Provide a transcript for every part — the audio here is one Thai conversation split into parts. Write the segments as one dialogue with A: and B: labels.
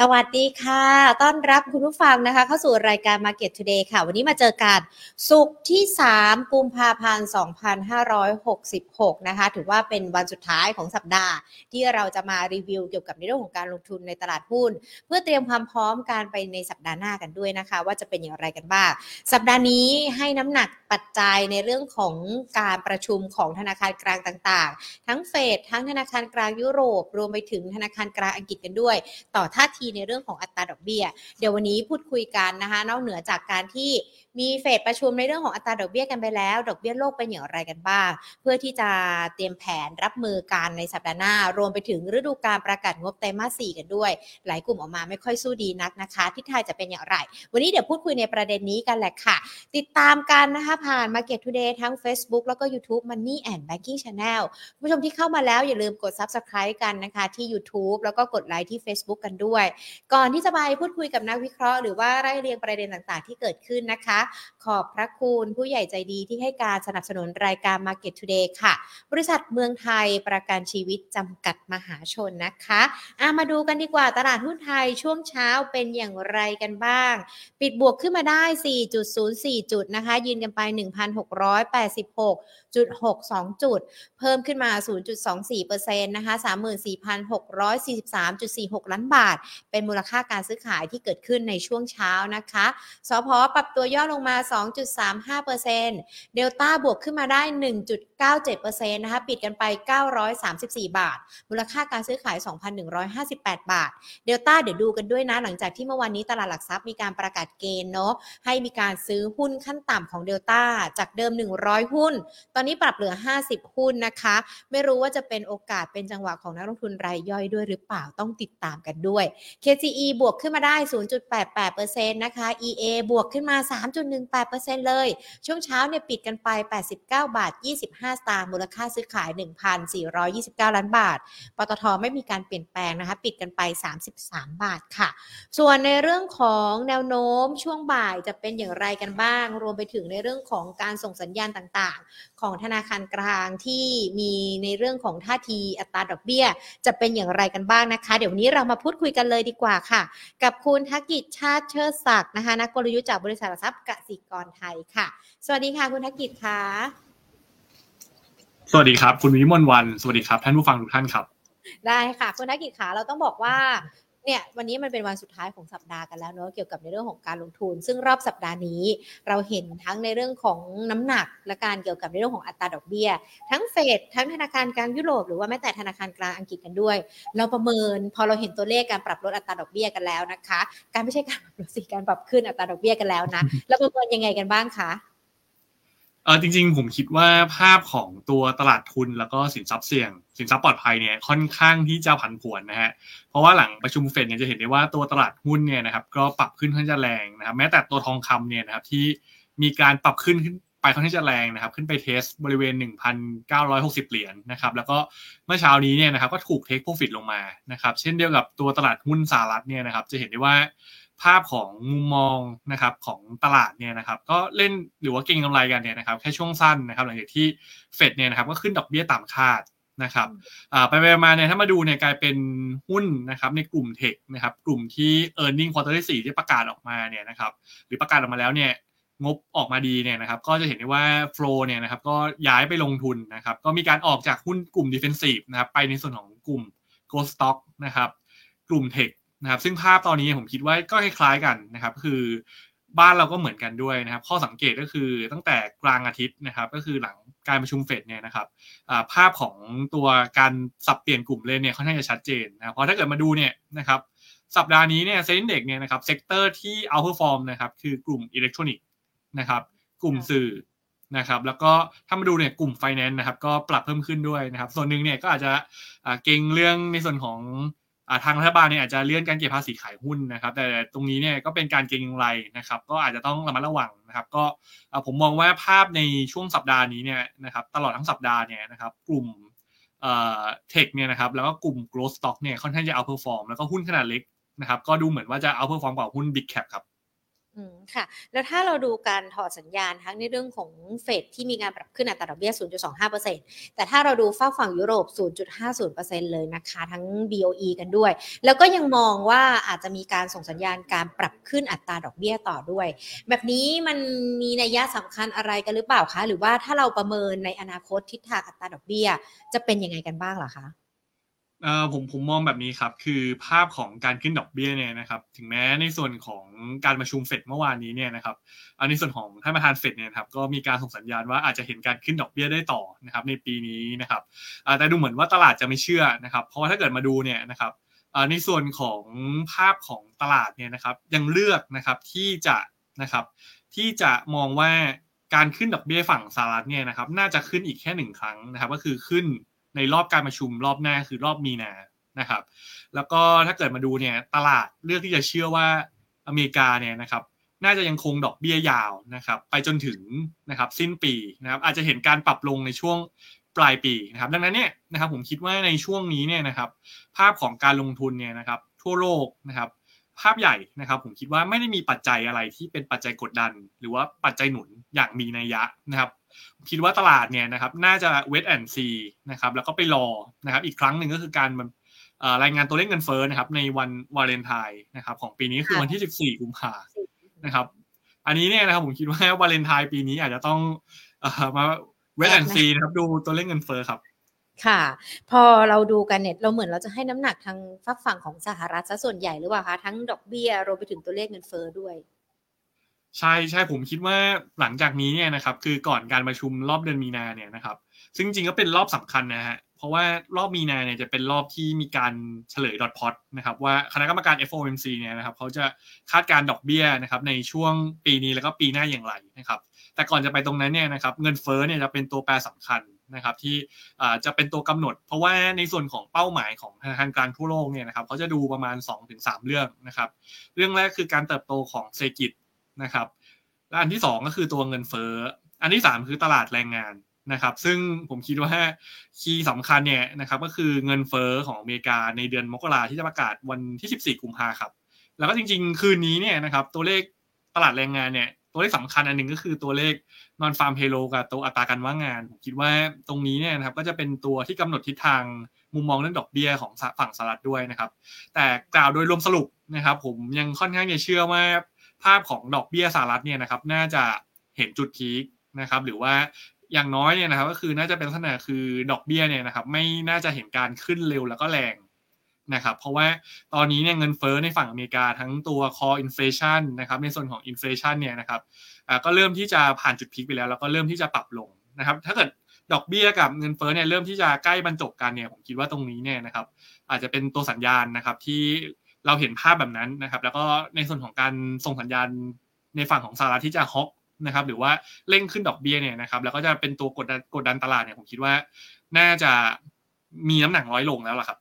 A: สวัสดีค่ะ ต้อนรับคุณผู้ฟังนะคะ เข้าสู่รายการ Market Today ค่ะ วันนี้มาเจอกันสุกที่ 3 กุมภาพันธ์ 2566 นะคะ ถือว่าเป็นวันสุดท้ายของสัปดาห์ ที่เราจะมารีวิวเกี่ยวกับในเรื่องของการลงทุนในตลาดหุ้น เพื่อเตรียมความพร้อมการไปในสัปดาห์หน้ากันด้วยนะคะ ว่าจะเป็นอย่างไรกันบ้าง สัปดาห์นี้ให้น้ำหนักปัจจัยในเรื่องของการประชุมของธนาคารกลางต่างๆ ทั้งเฟดทั้งธนาคารกลางยุโรป รวมไปถึงธนาคารกลางอังกฤษกันด้วย ต่อท่าทีในเรื่องของอัตราดอกเบี้ย เดี๋ยววันนี้พูดคุยกันนะคะนอกเหนือจากการที่มีเฟดประชุมในเรื่องของอัตราดอกเบี้ยกันไปแล้ว ดอกเบี้ยโลกเป็นอย่างไรกันบ้าง เพื่อที่จะเตรียมแผนรับมือการในสัปดาห์หน้า รวมไปถึงฤดูการประกาศงบไตรมาส4กันด้วย หลายกลุ่มออกมาไม่ค่อยสู้ดีนักนะคะทิศทางจะเป็นอย่างไร วันนี้เดี๋ยวพูดคุยในประเด็นนี้กันแหละค่ะ ติดตามกันนะคะผ่าน Market Today ทั้ง Facebook แล้วก็ YouTube Money and Banking Channel ผู้ชมที่เข้ามาแล้วอย่าลืมกด Subscribe กันนะคะที่ YouTube แล้วก็กดไลค์ที่ Facebook กันด้วยก่อนที่จะไปพูดคุยกับนักวิเคราะห์หรือว่าไล่เรียงประเด็นต่างๆ ที่เกิดขึ้นนะคะ ขอบพระคุณผู้ใหญ่ใจดีที่ให้การสนับสนุนรายการ Market Today ค่ะ บริษัทเมืองไทยประกันชีวิตจำกัดมหาชนนะคะอามาดูกันดีกว่าตลาดหุ้นไทยช่วงเช้าเป็นอย่างไรกันบ้าง ปิดบวกขึ้นมาได้ 4.04 จุดนะคะ ยืนกันไป 1,686.62 จุด เพิ่มขึ้นมา 0.24%นะคะ 34,643.46 ล้านบาท เป็นมูลค่าการซื้อขายที่เกิดขึ้นในช่วงเช้านะคะสพปรับตัวย่อลงมา 2.35%เดลต้าบวกขึ้นมาได้ 1.97%นะคะปิดกันไป 934 บาท มูลค่าการซื้อขาย 2,158 บาท เดลต้าเดี๋ยวดูกันด้วยนะ หลังจากที่เมื่อวานนี้ตลาดหลักทรัพย์มีการประกาศเกณฑ์เนาะให้มีการซื้อหุ้นขั้นต่ำของเดลต้าจากเดิม 100 หุ้น ตอนนี้ปรับเหลือ 50 หุ้นนะคะ ไม่รู้ว่าจะเป็นโอกาสเป็นจังหวะของนักลงทุนรายย่อยด้วยหรือเปล่าต้องติดตามกันด้วย KCE บวกขึ้นมาได้ 0.88%นะคะ EA บวกขึ้นมา 3.18%เลย ช่วงเช้าเนี่ยปิดกันไป 89 บาท 25 สตางค์มูลค่าซื้อขาย 1,429 ล้านบาท ปตทไม่มีการเปลี่ยนแปลงนะคะ ปิดกันไป 33 บาทค่ะ ส่วนในเรื่องของแนวโน้มช่วงบ่ายจะเป็นอย่างไรกันบ้าง รวมไปถึงในเรื่องของการส่งสัญญาณต่างๆ ของธนาคารกลางที่มีในเรื่องของท่าทีอัตราดอกเบี้ย จะเป็นอย่างไรกันบ้างนะคะ เดี๋ยววันนี้เรามาพูดคุยกันเลยดีกว่าค่ะ กับคุณทักกิจชาติเชิดศักดิ์นะคะนักกลยุทธ์จากบริษัทหลักทรัพย์กสิกรไทยค่ะ สวัสดีค่ะคุณทักกิจค่ะ
B: สวัสดีครับ คุณวิมลวัน สวัสดีครับ ท่านผู้ฟังทุกท่านครับ
A: ได้ค่ะ คุณทักกิจขาเราต้องบอกว่า เนี่ยวันนี้มันเป็นวันสุดท้ายของสัปดาห์กันแล้วเนอะเกี่ยวกับในเรื่องของการลงทุน ซึ่งรอบสัปดาห์นี้เราเห็นทั้งในเรื่องของน้ำหนักและการเกี่ยวกับในเรื่องของอัตราดอกเบี้ย ทั้งเฟดทั้งธนาคารกลางยุโรปหรือว่าแม้แต่ธนาคารกลางอังกฤษกันด้วย เราประเมินพอเราเห็นตัวเลขการปรับลดอัตราดอกเบี้ยกันแล้วนะคะ การไม่ใช่การปรับลดสิการปรับขึ้นอัตราดอกเบี้ยกันแล้วนะเราประเมินยังไงกันบ้างคะ
B: เออจริงๆ ผมคิดว่าภาพของตัวตลาดทุนแล้วก็สินทรัพย์เสี่ยง สินทรัพย์ปลอดภัยเนี่ยค่อนข้างที่จะผันผวนนะฮะเพราะว่าหลังประชุมเฟดเนี่ยจะเห็นได้ว่าตัวตลาดหุ้นเนี่ยนะครับก็ปรับขึ้นค่อนข้างจะแรงนะครับแม้แต่ตัวทองคำเนี่ยนะครับที่มีการปรับขึ้นขึ้นไปค่อนข้างจะแรงนะครับขึ้นไปเทสบริเวณ 1,960 เหรียญนะครับแล้วก็เมื่อเช้านี้เนี่ยนะครับก็ถูกเทคโปรฟิตลงมานะครับเช่นเดียวกับตัวตลาดหุ้นสหรัฐเนี่ยนะครับจะเห็นได้ว่า ภาพของมุมมองนะครับของตลาดเนี่ยนะครับก็เล่นหรือว่าเก็งกำไรกันเนี่ยนะครับแค่ช่วงสั้นนะครับหลังจากที่เฟดเนี่ยนะครับก็ขึ้นดอกเบี้ยต่ำคาดนะครับไปไปมาเนี่ยถ้ามาดูเนี่ยกลายเป็นหุ้นนะครับในกลุ่มเทคนะครับกลุ่มที่ e a r n i n g ควอเตอร์ที่สี่ที่ประกาศออกมาเนี่ยนะครับหรือประกาศออกมาแล้วเนี่ยงบออกมาดีเนี่ยนะครับก็จะเห็นได้ว่า flow เนี่ยนะครับก็ย้ายไปลงทุนนะครับก็มีการออกจากหุ้นกลุ่ม defensive นะครับไปในส่วนของกลุ่ม growth stock นะครับกลุ่ม tech นะครับ ซึ่งภาพตอนนี้ผมคิดว่าก็คล้ายๆกันนะครับ คือบ้านเราก็เหมือนกันด้วยนะครับ ข้อสังเกตก็คือตั้งแต่กลางอาทิตย์นะครับ ก็คือหลังการประชุมเฟดเนี่ยนะครับภาพของตัวการสับเปลี่ยนกลุ่มเล่นเนี่ยค่อนข้างจะชัดเจนนะเพราะถ้าเกิดมาดูเนี่ยนะครับสัปดาห์นี้เนี่ย SET Index เนี่ยนะครับ sector ที่ outperform นะครับคือกลุ่มอิเล็กทรอนิกส์นะครับ กลุ่มสื่อนะครับ แล้วก็ถ้ามาดูเนี่ยกลุ่มไฟแนนซ์นะครับ ก็ปรับเพิ่มขึ้นด้วยนะครับ ส่วนหนึ่งเนี่ยก็อาจจะเก็งเรื่องในส่วนของ ทางรัฐบาลเนี่ยอาจจะเลื่อนการเก็บภาษีขายหุ้นนะครับ แต่ตรงนี้เนี่ยก็เป็นการเก็งกำไรนะครับ ก็อาจจะต้องระมัดระวังนะครับ ก็ผมมองว่าภาพในช่วงสัปดาห์นี้เนี่ยนะครับ ตลอดทั้งสัปดาห์เนี่ยนะครับ กลุ่ม tech เนี่ยนะครับ แล้วก็กลุ่ม growth stock เนี่ยค่อนข้างจะ outperform แล้วก็หุ้นขนาดเล็กนะครับ ก็ดูเหมือนว่าจะ outperform กว่าหุ้น big cap ครับ
A: อืมค่ะ แล้วถ้าเราดูการถอดสัญญาณทั้งในเรื่องของเฟดที่มีการปรับขึ้นอัตราดอกเบี้ย 0.25%แต่ถ้าเราดูฝั่งฝั่งยุโรป 0.50%เลยนะคะ ทั้ง BOE กันด้วย แล้วก็ยังมองว่าอาจจะมีการส่งสัญญาณการปรับขึ้นอัตราดอกเบี้ยต่อด้วย แบบนี้มันมีนัยยะสำคัญอะไรกันหรือเปล่าคะ หรือว่าถ้าเราประเมินในอนาคตทิศทางอัตราดอกเบี้ย จะเป็นยังไงกันบ้างล่ะคะ
B: เอ่อผมผมมองแบบนี้ครับ คือภาพของการขึ้นดอกเบี้ยเนี่ยนะครับ ถึงแม้ในส่วนของการประชุมเฟดเมื่อวานนี้เนี่ยนะครับอันในส่วนของท่านประธานเฟดเนี่ยครับก็มีการส่งสัญญาณว่าอาจจะเห็นการขึ้นดอกเบี้ยได้ต่อนะครับ ในปีนี้นะครับแต่ดูเหมือนว่าตลาดจะไม่เชื่อนะครับ เพราะว่าถ้าเกิดมาดูเนี่ยนะครับในส่วนของภาพของตลาดเนี่ยนะครับ ยังเลือกนะครับที่จะนะครับ ที่จะมองว่าการขึ้นดอกเบี้ยฝั่งสหรัฐเนี่ยนะครับ น่าจะขึ้นอีกแค่หนึ่งครั้งนะครับ ก็คือขึ้น ในรอบการประชุมรอบหน้าคือรอบมีนานะครับ แล้วก็ถ้าเกิดมาดูเนี่ยตลาดเลือกที่จะเชื่อว่าอเมริกาเนี่ยนะครับน่าจะยังคงดอกเบี้ยยาวนะครับไปจนถึงนะครับสิ้นปีนะครับอาจจะเห็นการปรับลงในช่วงปลายปีนะครับดังนั้นเนี่ยนะครับผมคิดว่าในช่วงนี้เนี่ยนะครับภาพของการลงทุนเนี่ยนะครับทั่วโลกนะครับภาพใหญ่นะครับผมคิดว่าไม่ได้มีปัจจัยอะไรที่เป็นปัจจัยกดดัน หรือว่าปัจจัยหนุนอย่างมีนัยยะนะครับ คิดว่าตลาดเนี่ยนะครับน่าจะเวทแอนซีนะครับแล้วก็ไปรอนะครับอีกครั้งหนึ่งก็คือการรายงานตัวเลขเงินเฟ้อนะครับในวันวาเลนไทน์นะครับของปีนี้คือวันที่ 14 กุมภานะครับอันนี้เนี่ยนะครับผมคิดว่าวาเลนไทน์ปีนี้อาจจะต้องมาเวทแอนซีนะครับดูตัวเลขเงินเฟ้อครับ
A: ค่ะ พอเราดูกันเนี่ยเราเหมือนเราจะให้น้ำหนักทางฝักฝั่งของสหรัฐซะส่วนใหญ่หรือเปล่าคะทั้งดอกเบี้ยรวมไปถึงตัวเลขเงินเฟ้อด้วย
B: ใช่ใช่ผมคิดว่าหลังจากนี้เนี่ยนะครับ คือก่อนการประชุมรอบเดือนมีนาเนี่ยนะครับ ซึ่งจริงก็เป็นรอบสำคัญนะฮะเพราะว่ารอบมีนาเนี่ยจะเป็นรอบที่มีการเฉลยดอทพอตนะครับว่าคณะกรรมการ FOMC เนี่ยนะครับเขาจะคาดการดอกเบี้ยนะครับในช่วงปีนี้แล้วก็ปีหน้าอย่างไรนะครับ แต่ก่อนจะไปตรงนั้นเนี่ยนะครับเงินเฟ้อเนี่ยจะเป็นตัวแปรสำคัญนะครับที่จะเป็นตัวกำหนด เพราะว่าในส่วนของเป้าหมายของธนาคารกลางทั่วโลกเนี่ยนะครับเขาจะดูประมาณ 2-3 เรื่องนะครับ เรื่องแรกคือการเติบโตของเศรษฐกิจ นะครับและอันที่สองก็คือตัวเงินเฟ้ออันที่สามคือตลาดแรงงานนะครับ ซึ่งผมคิดว่าคีย์สำคัญเนี่ยนะครับก็คือเงินเฟ้อของอเมริกาในเดือนมกราที่จะประกาศวันที่ 14 กุมภาครับ แล้วก็จริงๆ คืนนี้เนี่ยนะครับตัวเลขตลาดแรงงานเนี่ยตัวเลขสำคัญอันหนึ่งก็คือตัวเลขนอนฟาร์มเพโลกับตัวอัตราการว่างงาน ผมคิดว่าตรงนี้เนี่ยนะครับก็จะเป็นตัวที่กำหนดทิศทางมุมมองเรื่องดอกเบี้ยของฝั่งสหรัฐด้วยนะครับ แต่กล่าวโดยรวมสรุปนะครับ ผมยังค่อนข้างจะเชื่อว่า ภาพของดอกเบี้ยสหรัฐเนี่ยนะครับน่าจะเห็นจุดพีคนะครับหรือว่าอย่างน้อยเนี่ยนะครับก็คือน่าจะเป็นลักษณะคือดอกเบี้ยเนี่ยนะครับไม่น่าจะเห็นการขึ้นเร็วแล้วก็แรงนะครับเพราะว่าตอนนี้เนี่ยเงินเฟ้อในฝั่งอเมริกาทั้งตัว core inflation นะครับในส่วนของ inflation เนี่ยนะครับก็เริ่มที่จะผ่านจุดพีคไปแล้ว แล้วก็เริ่มที่จะปรับลงนะครับถ้าเกิดดอกเบี้ยกับเงินเฟ้อเนี่ยเริ่มที่จะใกล้บรรจบกันเนี่ยผมคิดว่าตรงนี้เนี่ยนะครับอาจจะเป็นตัวสัญญาณนะครับที่ เราเห็นภาพแบบนั้นนะครับ แล้วก็ในส่วนของการส่งสัญญาณในฝั่งของสหรัฐที่จะฮอกนะครับ หรือว่าเร่งขึ้นดอกเบี้ยเนี่ยนะครับ แล้วก็จะเป็นตัวกดดันกดดันตลาดเนี่ยผมคิดว่า น่าจะมีน้ำหนักน้อยลงแล้วล่ะครับ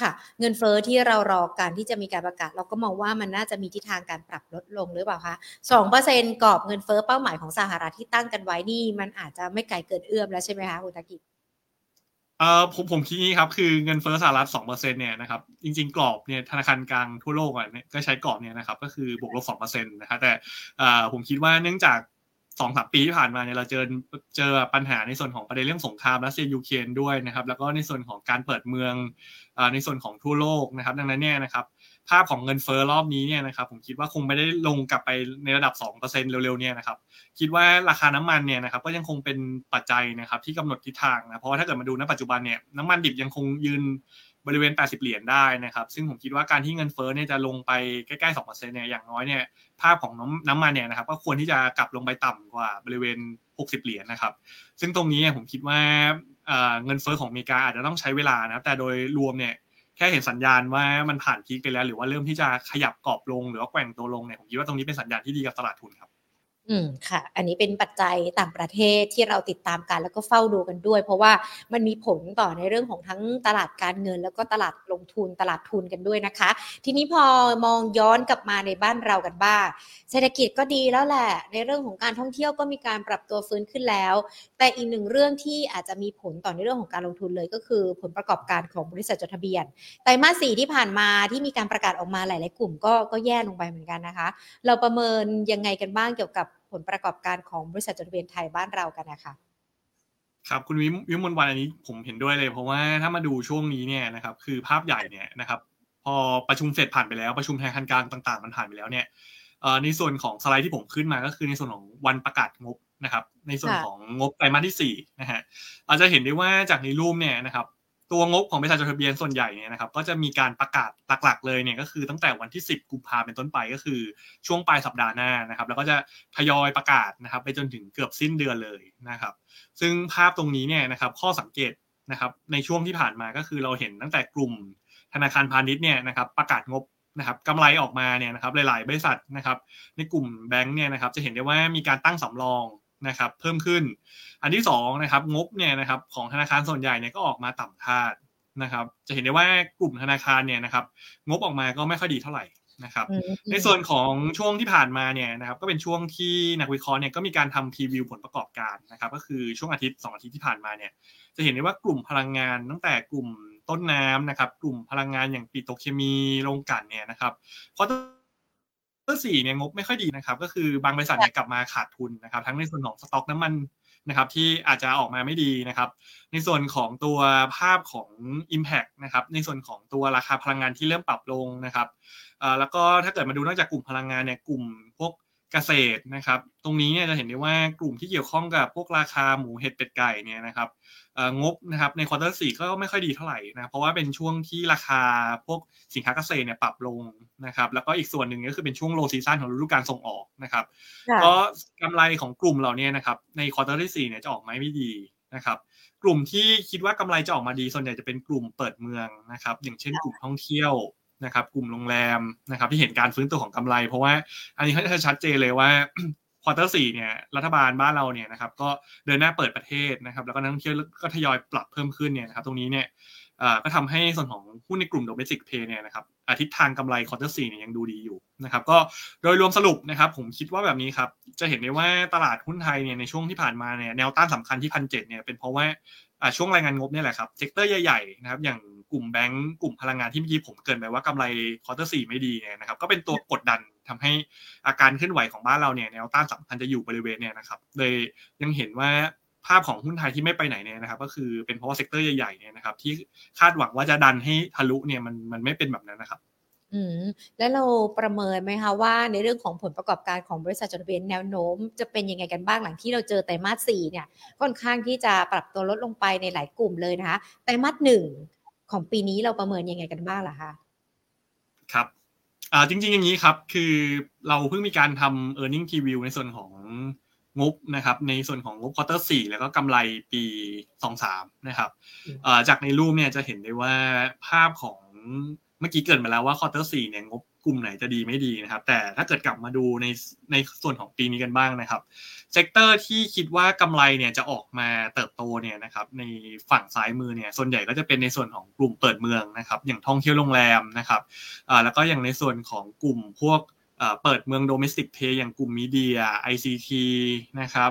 A: ค่ะเงินเฟอ้อที่เรารอการที่จะมีการประกาศ เราก็มองว่ามันน่าจะมีทิศทางการปรับลดลงหรือเปล่าคะสองเปอร์เซ็นกรอบเงินเฟอ้อเป้าหมายของสหรัฐที่ตั้งกันไว้นี่ มันอาจจะไม่ไกลเกินเอื้อมแล้วใช่ไหมคะคุณตากิจ
B: เอ่อผมผมคิดนี้ครับคือเงินเฟ้อสหรัฐสองเปอร์เซ็นเนี่ยนะครับจริง ๆ กรอบเนี่ยธนาคารกลางทั่วโลกอะเนี่ยก็ใช้กรอบเนี่ยนะครับก็คือบวกลบสองเปอร์เซ็นต์นะครับแต่เอ่อผมคิดว่าเนื่องจากสองสามปีที่ผ่านมาเนี่ยเราเจอเจอปัญหาในส่วนของประเด็นเรื่องสงครามรัสเซียยูเครนด้วยนะครับแล้วก็ในส่วนของการเปิดเมืองอในส่วนของทั่วโลกนะครับดังนั้นเนี่ยนะครับ ภาพของเงินเฟ้อรอบนี้เนี่ยนะครับผมคิดว่าคงไม่ได้ลงกลับไปในระดับ 2%เร็วๆเนี่ยนะครับคิดว่าราคาน้ำมันเนี่ยนะครับก็ยังคงเป็นปัจจัยนะครับที่กำหนดทิศทางนะเพราะว่าถ้าเกิดมาดูณปัจจุบันเนี่ยน้ำมันดิบยังคงยืนบริเวณ 80 เหรียญได้นะครับ ซึ่งผมคิดว่าการที่เงินเฟ้อเนี่ยจะลงไปใกล้ๆ2%เนี่ยอย่างน้อยเนี่ยภาพของน้ำน้ำมันเนี่ยนะครับก็ควรที่จะกลับลงไปต่ำกว่าบริเวณ 60 เหรียญนะครับ ซึ่งตรงนี้ผมคิดว่าเงินเฟ้อของอเมริกาอาจจะต้องใช้เวลานะแต่โดยรวมเนี่ย แค่เห็นสัญญาณว่ามันผ่านพีคไปแล้ว หรือว่าเริ่มที่จะขยับกรอบลงหรือว่าแกว่งตัวลงเนี่ยผมคิดว่าตรงนี้เป็นสัญญาณที่ดีกับตลาดทุนครับ
A: อืมค่ะ อันนี้เป็นปัจจัยต่างประเทศที่เราติดตามกันแล้วก็เฝ้าดูกันด้วย เพราะว่ามันมีผลต่อในเรื่องของทั้งตลาดการเงิน แล้วก็ตลาดลงทุนตลาดทุนกันด้วยนะคะ ทีนี้พอมองย้อนกลับมาในบ้านเรากันบ้างเศรษฐกิจก็ดีแล้วแหละ ในเรื่องของการท่องเที่ยวก็มีการปรับตัวฟื้นขึ้นแล้ว แต่อีกหนึ่งเรื่องที่อาจจะมีผลต่อในเรื่องของการลงทุนเลยก็คือ ผลประกอบการของบริษัทจดทะเบียนไตรมาสสี่ที่ผ่านมาที่มีการประกาศออกมาหลาย ๆ กลุ่มก็ก็แย่ลงไปเหมือนกันนะคะ เราประเมินยังไงกันบ้างเกี่ยวกับ ผลประกอบการของบริษัทจดทะเบียนไทยบ้านเรากันนะคะ
B: ครับคุณวิวิมลวันอันนี้ผมเห็นด้วยเลย เพราะว่าถ้ามาดูช่วงนี้เนี่ยนะครับคือภาพใหญ่เนี่ยนะครับพอประชุมเสร็จผ่านไปแล้วประชุมธนาคารกลางต่างๆ มันผ่านไปแล้วเนี่ยในส่วนของสไลด์ที่ผมขึ้นมาก็คือในส่วนของวันประกาศงบนะครับในส่วนของงบไตรมาสที่4นะฮะอาจจะเห็นได้ว่าจากในรูปเนี่ยนะครับ ตัวงบของบริษัทจดทะเบียนส่วนใหญ่เนี่ยนะครับก็จะมีการประกาศหลักๆเลยเนี่ยก็คือตั้งแต่วันที่ 10 กุมภาเป็นต้นไปก็คือช่วงปลายสัปดาห์หน้านะครับ แล้วก็จะทยอยประกาศนะครับ ไปจนถึงเกือบสิ้นเดือนเลยนะครับ ซึ่งภาพตรงนี้เนี่ยนะครับ ข้อสังเกตนะครับในช่วงที่ผ่านมาก็คือเราเห็นตั้งแต่กลุ่มธนาคารพาณิชย์เนี่ยนะครับ ประกาศงบนะครับกำไรออกมาเนี่ยนะครับหลาย ๆ บริษัทนะครับ ในกลุ่มแบงค์เนี่ยนะครับจะเห็นได้ว่ามีการตั้งสำรอง นะครับเพิ่มขึ้น อันที่2นะครับงบเนี่ยนะครับของธนาคารส่วนใหญ่เนี่ยก็ออกมาต่ำคาดนะครับ จะเห็นได้ว่ากลุ่มธนาคารเนี่ยนะครับงบออกมาก็ไม่ค่อยดีเท่าไหร่นะครับ ในส่วนของช่วงที่ผ่านมาเนี่ยนะครับก็เป็นช่วงที่นักวิเคราะห์เนี่ยก็มีการทำพรีวิวผลประกอบการนะครับก็คือช่วงอาทิตย์2อาทิตย์ที่ผ่านมาเนี่ยจะเห็นได้ว่ากลุ่มพลังงานตั้งแต่กลุ่มต้นน้ำนะครับกลุ่มพลังงานอย่างปิโตรเคมีโรงกลั่นเนี่ยนะครับเพราะ ตัวสี่เนี่ยงบไม่ค่อยดีนะครับ ก็คือบางบริษัทเนี่ยกลับมาขาดทุนนะครับ ทั้งในส่วนของสต็อกน้ำมันนะครับ ที่อาจจะออกมาไม่ดีนะครับ ในส่วนของตัวภาพของ Impact นะครับ ในส่วนของตัวราคาพลังงานที่เริ่มปรับลงนะครับแล้วก็ถ้าเกิดมาดูนอกจากกลุ่มพลังงานเนี่ยกลุ่มพวกเกษตรนะครับ ตรงนี้เนี่ยจะเห็นได้ว่ากลุ่มที่เกี่ยวข้องกับพวกราคาหมูเห็ดเป็ดไก่เนี่ยนะครับ งบนะครับใน quarter สี่ก็ไม่ค่อยดีเท่าไหร่นะเพราะว่าเป็นช่วงที่ราคาพวกสินค้าเกษตรเนี่ยปรับลงนะครับแล้วก็อีกส่วนหนึ่งก็คือเป็นช่วง low season ของฤดูกาลส่งออกนะครับก็กำไรของกลุ่มเหล่านี้นะครับใน quarter ที่สี่เนี่ยจะออกมาไม่ดีนะครับกลุ่มที่คิดว่ากำไรจะออกมาดีส่วนใหญ่จะเป็นกลุ่มเปิดเมืองนะครับอย่างเช่นกลุ่มท่องเที่ยวนะครับกลุ่มโรงแรมนะครับที่เห็นการฟื้นตัวของกำไร เพราะว่าอันนี้เขาจะชัดเจนเลยว่า quarter สี่เนี่ยรัฐบาลบ้านเราเนี่ยนะครับก็เดินหน้าเปิดประเทศนะครับ แล้วก็นักท่องเที่ยวก็ทยอยปรับเพิ่มขึ้นเนี่ยนะครับตรงนี้เนี่ยก็ทำให้ส่วนของหุ้นในกลุ่ม domestic play เนี่ยนะครับทิศทางกำไร quarter สี่เนี่ยยังดูดีอยู่นะครับก็โดยรวมสรุปนะครับผมคิดว่าแบบนี้ครับจะเห็นได้ว่าตลาดหุ้นไทยเนี่ยในช่วงที่ผ่านมาเนี่ยแนวต้านสำคัญที่พันเจ็ดเนี่ยเป็นเพราะว่า ช่วงรายงานงบเนี่ยแหละครับ sector ใหญ่ๆนะครับอย่างกลุ่มแบงก์กลุ่มพลังงานที่เมื่อกี้ผมเกริ่นไปว่ากำไร quarter สี่ไม่ดีเนี่ยนะครับก็เป็นตัวกดดันทำให้อาการเคลื่อนไหวของบ้านเราเนี่ยแนวต้านสำคัญจะอยู่บริเวณเนี่ยนะครับเลยยังเห็นว่าภาพของหุ้นไทยที่ไม่ไปไหนเนี่ยนะครับ ก็คือเป็นเพราะว่า sector ใหญ่ๆเนี่ยนะครับที่คาดหวังว่าจะดันให้ทะลุเนี่ยมันมันไม่เป็นแบบนั้นนะครับ
A: อืมแล้วเราประเมินไหมคะว่าในเรื่องของผลประกอบการของบริษัทจดทะเบียนแนวโน้ม จะเป็นยังไงกันบ้างหลังที่เราเจอไตรมาสสี่เนี่ยค่อนข้างที่จะปรับตัวลดลงไปในหลายกลุ่มเลยนะคะไตรมาสหนึ่งของปีนี้เราประเมินยังไงกันบ้างล่ะคะ
B: ครับอ่าจริงๆอย่างนี้ครับคือเราเพิ่งมีการทำ e a r n i n g preview ในส่วนของงบนะครับในส่วนของงบควอเตอร์สี่แล้วก็กำไรปีสองสามนะครับจากในรูปเนี่ยจะเห็นได้ว่าภาพของ เมื่อกี้เกริ่นมาแล้วว่า quarter สี่เนี่ยงบกลุ่มไหนจะดีไม่ดีนะครับ แต่ถ้าเกิดกลับมาดูในในส่วนของปีนี้กันบ้างนะครับ sector ที่คิดว่ากำไรเนี่ยจะออกมาเติบโตเนี่ยนะครับ ในฝั่งซ้ายมือเนี่ยส่วนใหญ่ก็จะเป็นในส่วนของกลุ่มเปิดเมืองนะครับ อย่างท่องเที่ยวโรงแรมนะครับแล้วก็อย่างในส่วนของกลุ่มพวก เปิดเมือง domestic play อย่างกลุ่ม media ICT นะครับ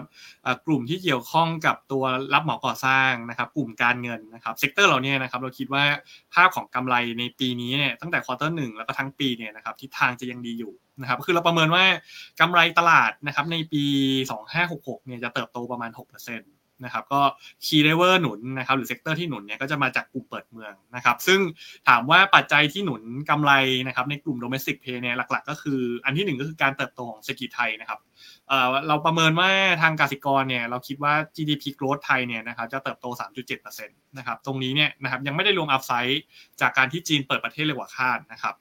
B: กลุ่มที่เกี่ยวข้องกับตัวรับเหมาก่อสร้างนะครับกลุ่มการเงินนะครับ sector เหล่านี้นะครับเราคิดว่าภาพของกำไรในปีนี้เนี่ยตั้งแต่ quarter หนึ่งแล้วก็ทั้งปีเนี่ยนะครับทิศทางจะยังดีอยู่นะครับคือเราประเมินว่ากำไรตลาดนะครับในปี 2566เนี่ยจะเติบโตประมาณ6% นะครับก็ key driver หนุนนะครับหรือ sector ที่หนุนเนี่ยก็จะมาจากกลุ่มเปิดเมืองนะครับซึ่งถามว่าปัจจัยที่หนุนกำไรนะครับในกลุ่ม domestic play เนี่ยหลักๆ ก็คืออันที่หนึ่งก็คือการเติบโตของเศรษฐกิจไทยนะครับเราประเมินว่าทางกสิกรเนี่ยเราคิดว่า GDP growth ไทยเนี่ยนะครับจะเติบโต 3.7%นะครับตรงนี้เนี่ยนะครับยังไม่ได้รวม upside จากการที่จีนเปิดประเทศเร็วกว่าคาดนะครับ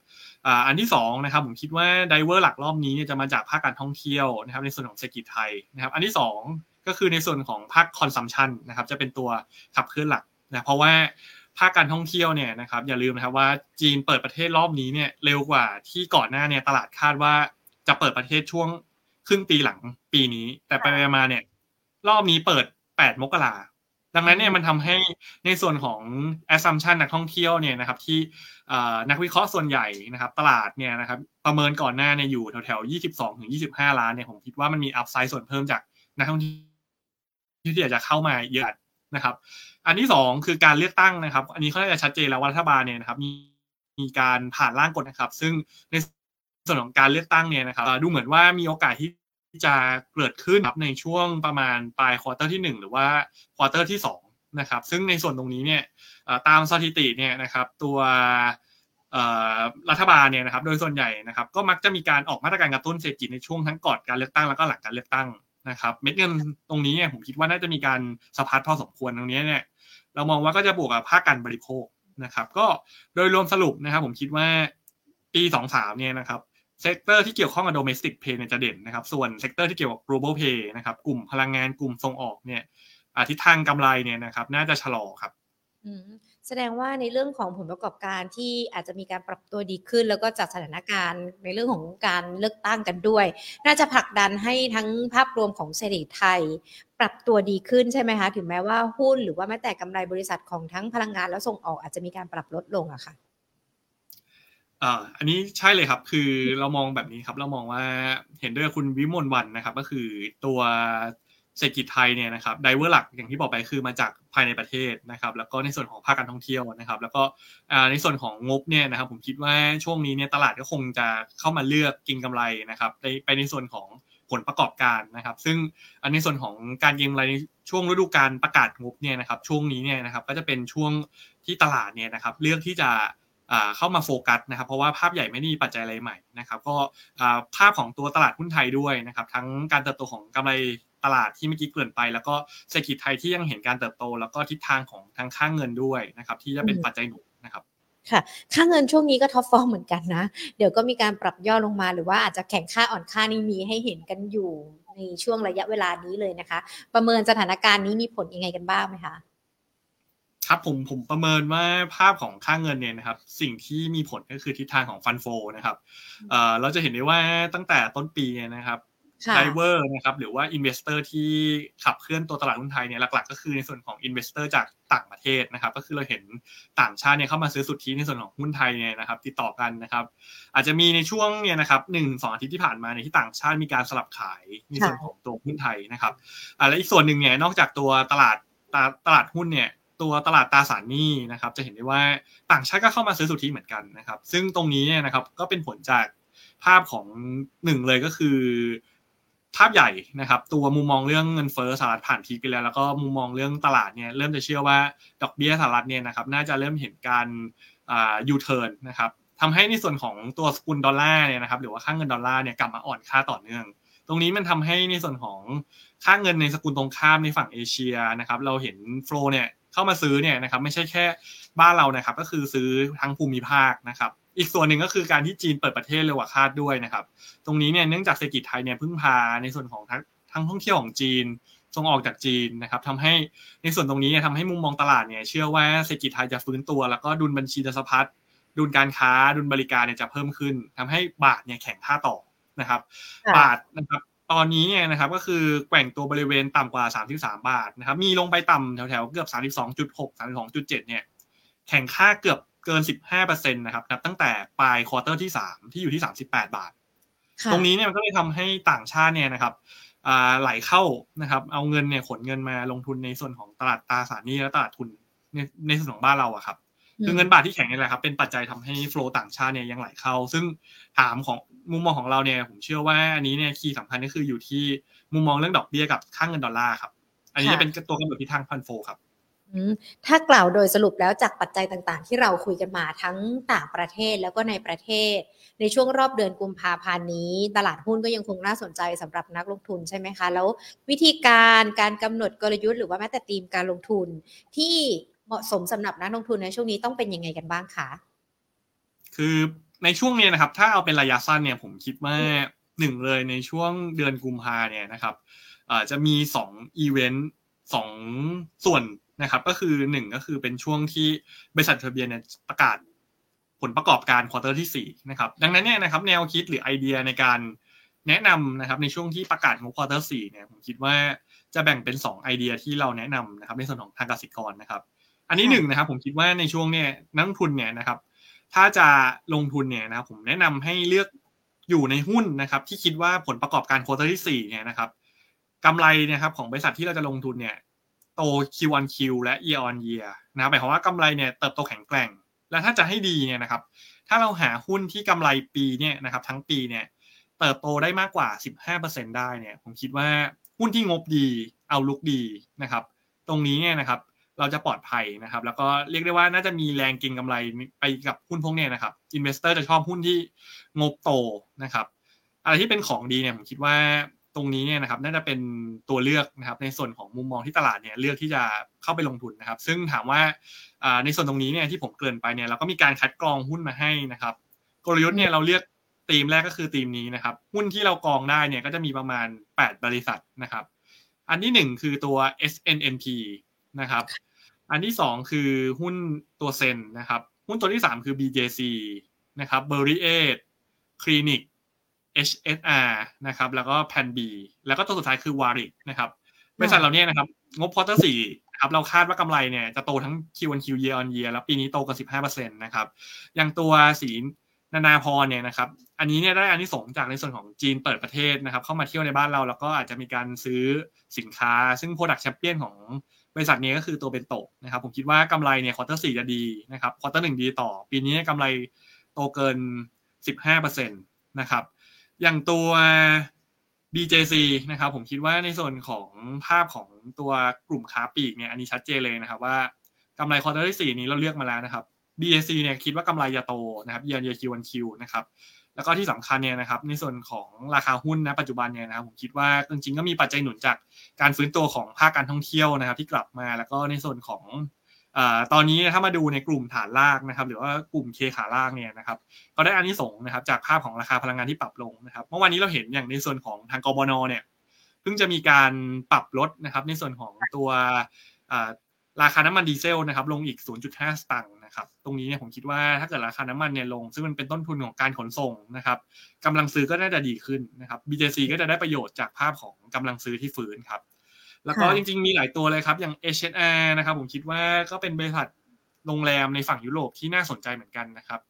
B: อันที่2นะครับผมคิดว่า driver หลักรอบนี้เนี่ยจะมาจากภาคการท่องเที่ยวนะครับในส่วนของเศรษฐกิจไทยนะครับอันที่ 2 ก็คือในส่วนของภาค consumption นะครับจะเป็นตัวขับเคลื่อนหลักนะเพราะว่าภาคการท่องเที่ยวเนี่ยนะครับอย่าลืมนะครับว่าจีนเปิดประเทศรอบนี้เนี่ยเร็วกว่าที่ก่อนหน้าเนี่ยตลาดคาดว่าจะเปิดประเทศช่วงครึ่งปีหลังปีนี้ แต่ไปมาเนี่ยรอบนี้เปิด 8 มกราดังนั้นเนี่ยมันทำให้ในส่วนของ assumption นักท่องเที่ยวเนี่ยนะครับที่นักวิเคราะห์ส่วนใหญ่นะครับตลาดเนี่ยนะครับประเมินก่อนหน้าเนี่ยอยู่แถวๆ 22 ถึง 25 ล้านเนี่ยผมคิดว่ามันมี upside ส่วนเพิ่มจากนักท่องเที่ยว ที่อยากจะเข้ามาเยอะนะครับ อันที่สองคือการเลือกตั้งนะครับ อันนี้เขาจะชัดเจนแล้วว่ารัฐบาลเนี่ยนะครับมีมีการผ่านร่างกฎนะครับ ซึ่งในส่วนของการเลือกตั้งเนี่ยนะครับดูเหมือนว่ามีโอกาสที่จะเกิดขึ้นครับในช่วงประมาณปลาย quarter ที่ 1 หรือว่า quarter ที่2นะครับซึ่งในส่วนตรงนี้เนี่ยตามสถิติเนี่ยนะครับตัวรัฐบาลเนี่ยนะครับโดยส่วนใหญ่นะครับก็มักจะมีการออกมาตรการกระตุ้นเศรษฐกิจในช่วงทั้งก่อนการเลือกตั้งแล้วก็หลังการเลือกตั้ง นะครับเม็ดเงินตรงนี้เนี่ยผมคิดว่าน่าจะมีการสะพัดพอสมควรตรงนี้เนี่ยเรามองว่าก็จะบวกกับภาคการบริโภคนะครับก็โดยรวมสรุปนะครับผมคิดว่าปีสองสามเนี่ยนะครับเซกเตอร์ที่เกี่ยวข้องกับ domestic pay เนี่ยจะเด่นนะครับส่วนเซกเตอร์ที่เกี่ยวกับ global pay นะครับกลุ่มพลังงานกลุ่มส่งออกเนี่ยทิศทางกำไรเนี่ยนะครับน่าจะชะลอครับ
A: แสดงว่าในเรื่องของผลประกอบการที่อาจจะมีการปรับตัวดีขึ้น แล้วก็จากสถานการณ์ในเรื่องของการเลือกตั้งกันด้วย น่าจะผลักดันให้ทั้งภาพรวมของเศรษฐกิจไทย ปรับตัวดีขึ้นใช่ไหมคะถึงแม้ว่าหุ้นหรือว่าแม้แต่กำไรบริษัทของทั้งพลังงานแล้วส่งออกอาจจะมีการปรับลดลงอะค่ะ
B: อ่าอันนี้ใช่เลยครับคือเรามองแบบนี้ครับเรามองว่าเห็นด้วยคุณวิมลวันนะครับ ก็คือตัว เศรษฐกิจไทยเนี่ยนะครับไดเวอร์หลักอย่างที่บอกไปคือมาจากภายในประเทศนะครับ แล้วก็ในส่วนของภาคการท่องเที่ยวนะครับ แล้วก็ในส่วนของงบเนี่ยนะครับ ผมคิดว่าช่วงนี้เนี่ยตลาดก็คงจะเข้ามาเลือกกินกำไรนะครับไปในส่วนของผลประกอบการนะครับ ซึ่งอันในส่วนของการเก็งกำไรในช่วงฤดูการประกาศงบเนี่ยนะครับ ช่วงนี้เนี่ยนะครับก็จะเป็นช่วงที่ตลาดเนี่ยนะครับ เลือกที่จะเข้ามาโฟกัสนะครับเพราะว่าภาพใหญ่ไม่ได้มีปัจจัยอะไรใหม่นะครับ ก็ภาพของตัวตลาดหุ้นไทยด้วยนะครับ ทั้งการเติบโตของกำไร ตลาดที่เมื่อกี้เกริ่นไป แล้วก็เศรษฐกิจไทยที่ยังเห็นการเติบโต แล้วก็ทิศทางของทางค่างเงินด้วยนะครับที่จะเป็นปัจจัยหนุนนะครับ
A: ค่ะค่าเงินช่วงนี้ก็ top form เหมือนกันนะ เดี๋ยวก็มีการปรับย่อลงมาหรือว่าอาจจะแข็งค่าอ่อนค่านี่มีให้เห็นกันอยู่ในช่วงระยะเวลานี้เลยนะคะ ประเมินสถานการณ์นี้มีผลยังไงกันบ้างไหมคะ
B: ครับผมผมประเมินว่าภาพของค่าเงินเนี่ยนะครับ สิ่งที่มีผลก็คือทิศทางของ fund flow นะครับเอ่อเราจะเห็นได้ว่าตั้งแต่ต้นปีนะครับ driver นะครับหรือว่า investor ที่ขับเคลื่อนตัวตลาดหุ้นไทยเนี่ยหลักๆ ก็คือในส่วนของ investor จากต่างประเทศนะครับ ก็คือเราเห็นต่างชาติเนี่ยเข้ามาซื้อสุทธิในส่วนของหุ้นไทยเนี่ยนะครับ ติดต่อกันนะครับ อาจจะมีในช่วงเนี่ยนะครับหนึ่งสองอาทิตย์ที่ผ่านมาในที่ต่างชาติมีการสลับขายในส่วนของตัวหุ้นไทยนะครับอ่าและอีกส่วนหนึ่งเนี่ยนอกจากตัวตลาดตลาดหุ้นเนี่ยตัวตลาดตราสารหนี้นะครับ จะเห็นได้ว่าต่างชาติก็เข้ามาซื้อสุทธิเหมือนกันนะครับ ซึ่งตรงนี้เนี่ยนะครับก็เป็นผลจากภาพของหนึ่งเลยก็คือ ภาพใหญ่นะครับ ตัวมุมมองเรื่องเงินเฟ้อสหรัฐผ่านทีไปแล้ว แล้วก็มุมมองเรื่องตลาดเนี่ยเริ่มจะเชื่อว่าดอกเบี้ยสหรัฐเนี่ยนะครับน่าจะเริ่มเห็นการอ่ายูเทิร์นนะครับทำให้ในส่วนของตัวสกุลดอลลาร์เนี่ยนะครับหรือว่าค่าเงินดอลลาร์เนี่ยกลับมาอ่อนค่าต่อเนื่อง ตรงนี้มันทำให้ในส่วนของค่าเงินในสกุลตรงข้ามในฝั่งเอเชียนะครับเราเห็นโฟลเนี่ยเข้ามาซื้อเนี่ยนะครับไม่ใช่แค่บ้านเรานะครับก็คือซื้อทั้งภูมิภาคนะครับ อีกส่วนหนึ่งก็คือการที่จีนเปิดประเทศเร็วกว่าคาดด้วยนะครับ ตรงนี้เนี่ยเนื่องจากเศรษฐกิจไทยเนี่ยพึ่งพาในส่วนของทั้งทั้งท่องเที่ยวของจีนส่งออกจากจีนนะครับทำให้ในส่วนตรงนี้เนี่ยทำให้มุมมองตลาดเนี่ยเชื่อว่าเศรษฐกิจไทยจะฟื้นตัว แล้วก็ดุลบัญชีจะสะพัดดุลการค้าดุลบริการเนี่ยจะเพิ่มขึ้นทำให้บาทเนี่ยแข็งค่าต่อนะครับ บาทนะครับตอนนี้เนี่ยนะครับก็คือแกว่งตัวบริเวณต่ำกว่า 33 บาทนะครับมีลงไปต่ำแถวๆเกือบ 32.6 32.7 เนี่ยแข่งค่าเกือบ เกิน 15%นะครับนับตั้งแต่ปลาย quarter ที่ 3 ที่อยู่ที่ 38 บาท ตรงนี้เนี่ยมันก็เลยทำให้ต่างชาติเนี่ยนะครับไหลเข้านะครับ เอาเงินเนี่ยขนเงินมาลงทุนในส่วนของตลาดตราสารหนี้และตลาดทุนในในส่วนของบ้านเราอะครับคือเงินบาทที่แข็งนี่แหละครับเป็นปัจจัยทำให้ flow ต่างชาติเนี่ยยังไหลเข้า ซึ่งถามของมุมมองของเราเนี่ยผมเชื่อว่าอันนี้เนี่ย key สำคัญก็คืออยู่ที่มุมมองเรื่องดอกเบี้ยกับค่าเงินดอลลาร์ครับ อันนี้จะเป็นตัวกำหนดทิศทาง fund flow ครับ
A: ถ้ากล่าวโดยสรุปแล้วจากปัจจัยต่างๆ ที่เราคุยกันมาทั้งต่างประเทศแล้วก็ในประเทศ ในช่วงรอบเดือนกุมภาพันธ์นี้ ตลาดหุ้นก็ยังคงน่าสนใจสำหรับนักลงทุนใช่ไหมคะ แล้ววิธีการการกำหนดกลยุทธ์หรือว่าแม้แต่ธีมการลงทุน ที่เหมาะสมสำหรับนักลงทุนในช่วงนี้ต้องเป็นยังไงกันบ้างคะ
B: คือในช่วงนี้นะครับ ถ้าเอาเป็นระยะสั้นเนี่ยผมคิดว่าหนึ่งเลยในช่วงเดือนกุมภาเนี่ยนะครับจะมีสองอีเวนต์สองส่วน นะครับก็คือหนึ่งก็คือเป็นช่วงที่บริษัทจดทะเบียนเนี่ยประกาศผลประกอบการ quarter ที่สี่นะครับดังนั้นเนี่ยนะครับแนวคิดหรือไอเดียในการแนะนำนะครับในช่วงที่ประกาศงบ quarter สี่เนี่ยผมคิดว่าจะแบ่งเป็น 2 ไอเดียที่เราแนะนำนะครับในส่วนของทางกสิกรนะครับ อันนี้หนึ่งนะครับผมคิดว่าในช่วงเนี่ยนักลงทุนเนี่ยนะครับถ้าจะลงทุนเนี่ยนะครับผมแนะนำให้เลือกอยู่ในหุ้นนะครับที่คิดว่าผลประกอบการ quarter ที่สี่เนี่ยนะครับกำไรนะครับของบริษัทที่เราจะลงทุนเนี่ย โต Q on Q และ year on year นะครับหมายความว่ากำไรเนี่ยเติบโตแข็งแกร่ง และถ้าจะให้ดีเนี่ยนะครับ ถ้าเราหาหุ้นที่กำไรปีเนี่ยนะครับทั้งปีเนี่ยเติบโตได้มากกว่า 15%ได้เนี่ยผมคิดว่าหุ้นที่งบดี outlook ดีนะครับ ตรงนี้เนี่ยนะครับเราจะปลอดภัยนะครับ แล้วก็เรียกได้ว่าน่าจะมีแรงเก็งกำไรไปกับหุ้นพวกนี้นะครับ investor จะชอบหุ้นที่งบโตนะครับ อะไรที่เป็นของดีเนี่ยผมคิดว่า ตรงนี้เนี่ยนะครับน่าจะเป็นตัวเลือกนะครับในส่วนของมุมมองที่ตลาดเนี่ยเลือกที่จะเข้าไปลงทุนนะครับ ซึ่งถามว่าในส่วนตรงนี้เนี่ยที่ผมเกริ่นไปเนี่ยเราก็มีการคัดกรองหุ้นมาให้นะครับ กลยุทธ์เนี่ยเราเลือกธีมแรกก็คือธีมนี้นะครับ หุ้นที่เรากรองได้เนี่ยก็จะมีประมาณ 8 บริษัทนะครับ อันที่ 1 คือตัว SNNP นะครับ อันที่ 2 คือหุ้นตัว ZEN นะครับ หุ้นตัวที่ 3 คือ BJC นะครับ b e r r y 8 Clinic HSR นะครับ แล้วก็ Plan B แล้วก็ตัวสุดท้ายคือ WARRIX นะครับ บริษัทเราเนี่ยนะครับ งบ quarter สี่ครับเราคาดว่ากำไรเนี่ยจะโตทั้ง Q on Q year on year แล้วปีนี้โตเกิน15%นะครับ อย่างตัวศรีนานาพรเนี่ยนะครับ อันนี้เนี่ยได้อานิสงส์จากในส่วนของจีนเปิดประเทศนะครับ เข้ามาเที่ยวในบ้านเราแล้วก็อาจจะมีการซื้อสินค้า ซึ่ง Product Champion ของบริษัทนี้ก็คือตัวเบนโตะนะครับ ผมคิดว่ากำไรเนี่ย quarter สี่จะดีนะครับ quarter หนึ่งดีต่อ ปีนี้กำไรโตเกิน 15%นะครับ อย่างตัว BJC นะครับผมคิดว่าในส่วนของภาพของตัวกลุ่มค้าปลีกเนี่ยอันนี้ชัดเจนเลยนะครับว่ากำไร quarter ที่สี่นี้เราเลือกมาแล้วนะครับ BJC เนี่ยคิดว่ากำไรจะโตนะครับ year on year Q on Q นะครับแล้วก็ที่สำคัญเนี่ยนะครับในส่วนของราคาหุ้นนะปัจจุบันเนี่ยนะครับผมคิดว่าจริงๆก็มีปัจจัยหนุนจากการฟื้นตัวของภาคการท่องเที่ยวนะครับ ที่กลับมาแล้วก็ในส่วนของ ตอนนี้ถ้ามาดูในกลุ่มฐานลากนะครับ หรือว่ากลุ่มเคขาลากเนี่ยนะครับก็ได้อานิสงส์นะครับจากภาพของราคาพลังงานที่ปรับลงนะครับเมื่อวานนี้เราเห็นอย่างในส่วนของทางกบนเนี่ยเพิ่งจะมีการปรับลดนะครับ ในส่วนของตัวราคาน้ำมันดีเซลนะครับลงอีก 0.5 สตางค์นะครับตรงนี้เนี่ยผมคิดว่าถ้าเกิดราคาน้ำมันเนี่ยลง ซึ่งมันเป็นต้นทุนของการขนส่งนะครับกำลังซื้อก็น่าจะดีขึ้นนะครับ BJC ก็จะได้ประโยชน์จากภาพของกำลังซื้อที่ฟื้นครับ แล้วก็จริงๆมีหลายตัวเลยครับ อย่าง H&R นะครับผมคิดว่าก็เป็นบริษัทโรงแรมในฝั่งยุโรปที่น่าสนใจเหมือนกันนะครับ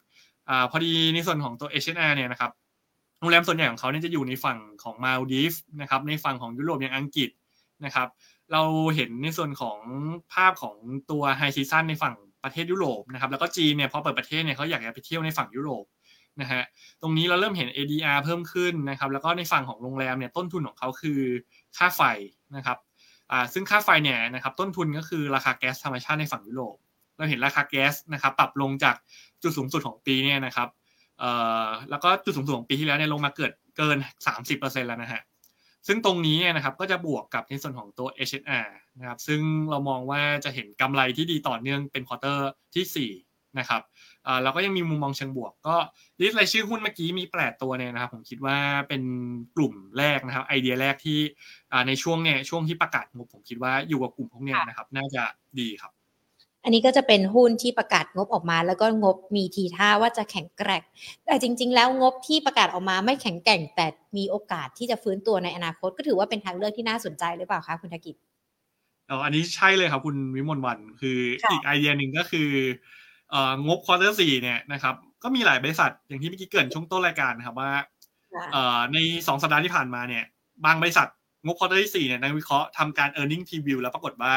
B: อพอดีในส่วนของตัว H&R เนี่ยนะครับโรงแรมส่วนใหญ่ของเขาเนี่ยจะอยู่ในฝั่งของมาลดีฟนะครับในฝั่งของยุโรปอย่างอังกฤษนะครับเราเห็นในส่วนของภาพของตัวไฮซีซันในฝั่งประเทศยุโรปนะครับแล้วก็จีนเนี่ยพอเปิดประเทศเนี่ยเขาอยากจะไปเที่ยวในฝั่งยุโรปนะฮะตรงนี้เราเริ่มเห็น ADR เพิ่มขึ้นนะครับแล้วก็ในฝั่งของโรงแรมเนี่ยต้นทุนของเขาคือค่าไฟนะครับ อ่าซึ่งค่าไฟเนี่ยนะครับต้นทุนก็คือราคาแก๊สธรรมชาติในฝั่งยุโรปเราเห็นราคาแก๊สนะครับปรับลงจากจุดสูงสุดของปีเนี่ยนะครับเอ่อแล้วก็จุดสูงสุดของปีที่แล้วเนี่ยลงมาเกิดเกิน 30%แล้วนะฮะซึ่งตรงนี้เนี่ยนะครับก็จะบวกกับในส่วนของตัว SHR นะครับซึ่งเรามองว่าจะเห็นกำไรที่ดีต่อเนื่องเป็น quarter ที่4นะครับ เราก็ยังมีมุมมองเชิงบวก ก็ list รายชื่อหุ้นเมื่อกี้มีแปดตัวเนี่ยนะครับ ผมคิดว่าเป็นกลุ่มแรกนะครับ ไอเดียแรกที่ในช่วงเนี่ยช่วงที่ประกาศงบผมคิดว่าอยู่กับกลุ่มพวกนี้นะครับ น่าจะดีครับ
A: อันนี้ก็จะเป็นหุ้นที่ประกาศงบออกมา แล้วก็งบมีทีท่าว่าจะแข็งแกร่งแต่จริง ๆ แล้วงบที่ประกาศออกมาไม่แข็งแกร่ง แต่มีโอกาสที่จะฟื้นตัวในอนาคต ก็ถือว่าเป็นทางเลือกที่น่าสนใจหรือเปล่าคะคุณธกิจ
B: อ๋ออันนี้ใช่เลยครับคุณวิมลวันคืออีกไอเดียหนึ่งก็คือ งบ quarter สี่เนี่ยนะครับก็มีหลายบริษัทอย่างที่เมื่อกี้เกริ่นช่วงต้นรายการนะครับว่าในสองสัปดาห์ที่ผ่านมาเนี่ย บางบริษัทงบ quarter ที่สี่เนี่ยนักวิเคราะห์ทำการ e a r n i n g preview แล้วปรากฏว่า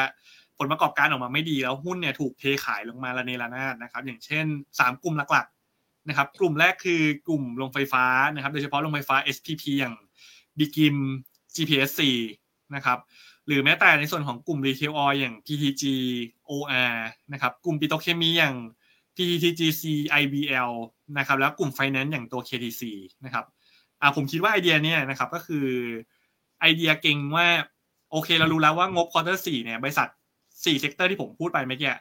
B: ผลประกอบการออกมาไม่ดีแล้วหุ้นเนี่ยถูกเทขายลงมาระเนระนาดนะครับ อย่างเช่น 3 กลุ่มหลักๆนะครับ กลุ่มแรกคือกลุ่มโรงไฟฟ้านะครับ โดยเฉพาะโรงไฟฟ้า SPP อย่าง BGRIM GPSC นะครับหรือแม้แต่ในส่วนของกลุ่ม retail oil อย่าง PTG OR นะครับกลุ่มปิโตเคมีอย่าง PTGC IBL นะครับแล้วกลุ่ม Finance อย่างตัว KTC นะครับอ่าผมคิดว่าไอเดียเนี่ยนะครับก็คือไอเดียเก็งว่าโอเคเรารู้แล้วว่างบ quarter สี่เนี่ยบริษัทสี่ sector ที่ผมพูดไปเมื่อกี้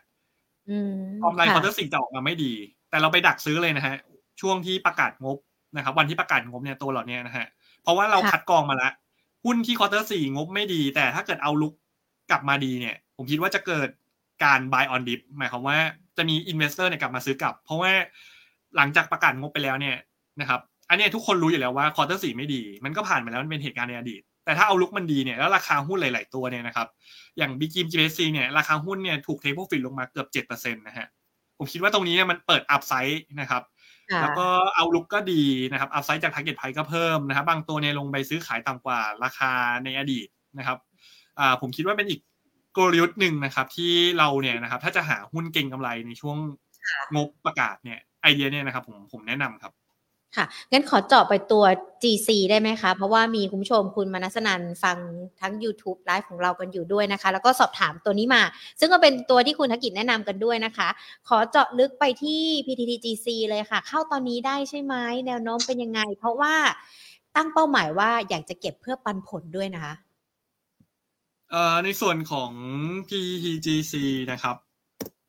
B: กำไร quarter สี่จะออกมาไม่ดี แต่เราไปดักซื้อเลยนะฮะช่วงที่ประกาศงบนะครับ วันที่ประกาศงบเนี่ยตัวเหล่านี้นะฮะเพราะว่าเราคัดกรองมาแล้วหุ้นที่ quarter สี่งบไม่ดี แต่ถ้าเกิด outlook กลับมาดีเนี่ย ผมคิดว่าจะเกิดการ buy on dip หมายความว่า จะมี investor เนี่ยกลับมาซื้อกลับ เพราะว่าหลังจากประกาศงบไปแล้วเนี่ยนะครับอันนี้ทุกคนรู้อยู่แล้วว่า quarter สี่ไม่ดี มันก็ผ่านไปแล้วมันเป็นเหตุการณ์ในอดีต แต่ถ้า outlook มันดีเนี่ยแล้วราคาหุ้นหลาย ๆ ตัวเนี่ยนะครับอย่าง BGRIM GPSC เนี่ยราคาหุ้นเนี่ยถูก take profit ลงมาเกือบเจ็ดเปอร์เซ็นต์นะฮะผมคิดว่าตรงนี้เนี่ยมันเปิด upside นะครับแล้วก็ outlook ก็ดีนะครับ upside จาก target price ก็เพิ่มนะครับบางตัวเนี่ยลงไปซื้อขายต่ำกว่าราคาในอดีตนะครับอ่าผมคิดว่าเป็นอีก กลยุทธ์หนึ่งนะครับ ที่เราเนี่ยนะครับ ถ้าจะหาหุ้นเก็งกำไรในช่วงงบประกาศเนี่ยไอเดียเนี่ยนะครับผมผมแนะนำครับ
A: ค่ะ งั้นขอเจาะไปตัว GC ได้ไหมคะ เพราะว่ามีคุณผู้ชมคุณมนัสนันฟังทั้ง YouTube ไลฟ์ของเรากันอยู่ด้วยนะคะ แล้วก็สอบถามตัวนี้มา ซึ่งก็เป็นตัวที่คุณธกิจแนะนำกันด้วยนะคะ ขอเจาะลึกไปที่ PTTGC เลยค่ะ เข้าตอนนี้ได้ใช่ไหม แนวโน้มเป็นยังไง เพราะว่าตั้งเป้าหมายว่าอยากจะเก็บเพื่อปันผลด้วยนะคะ
B: ในส่วนของ PTGC นะครับ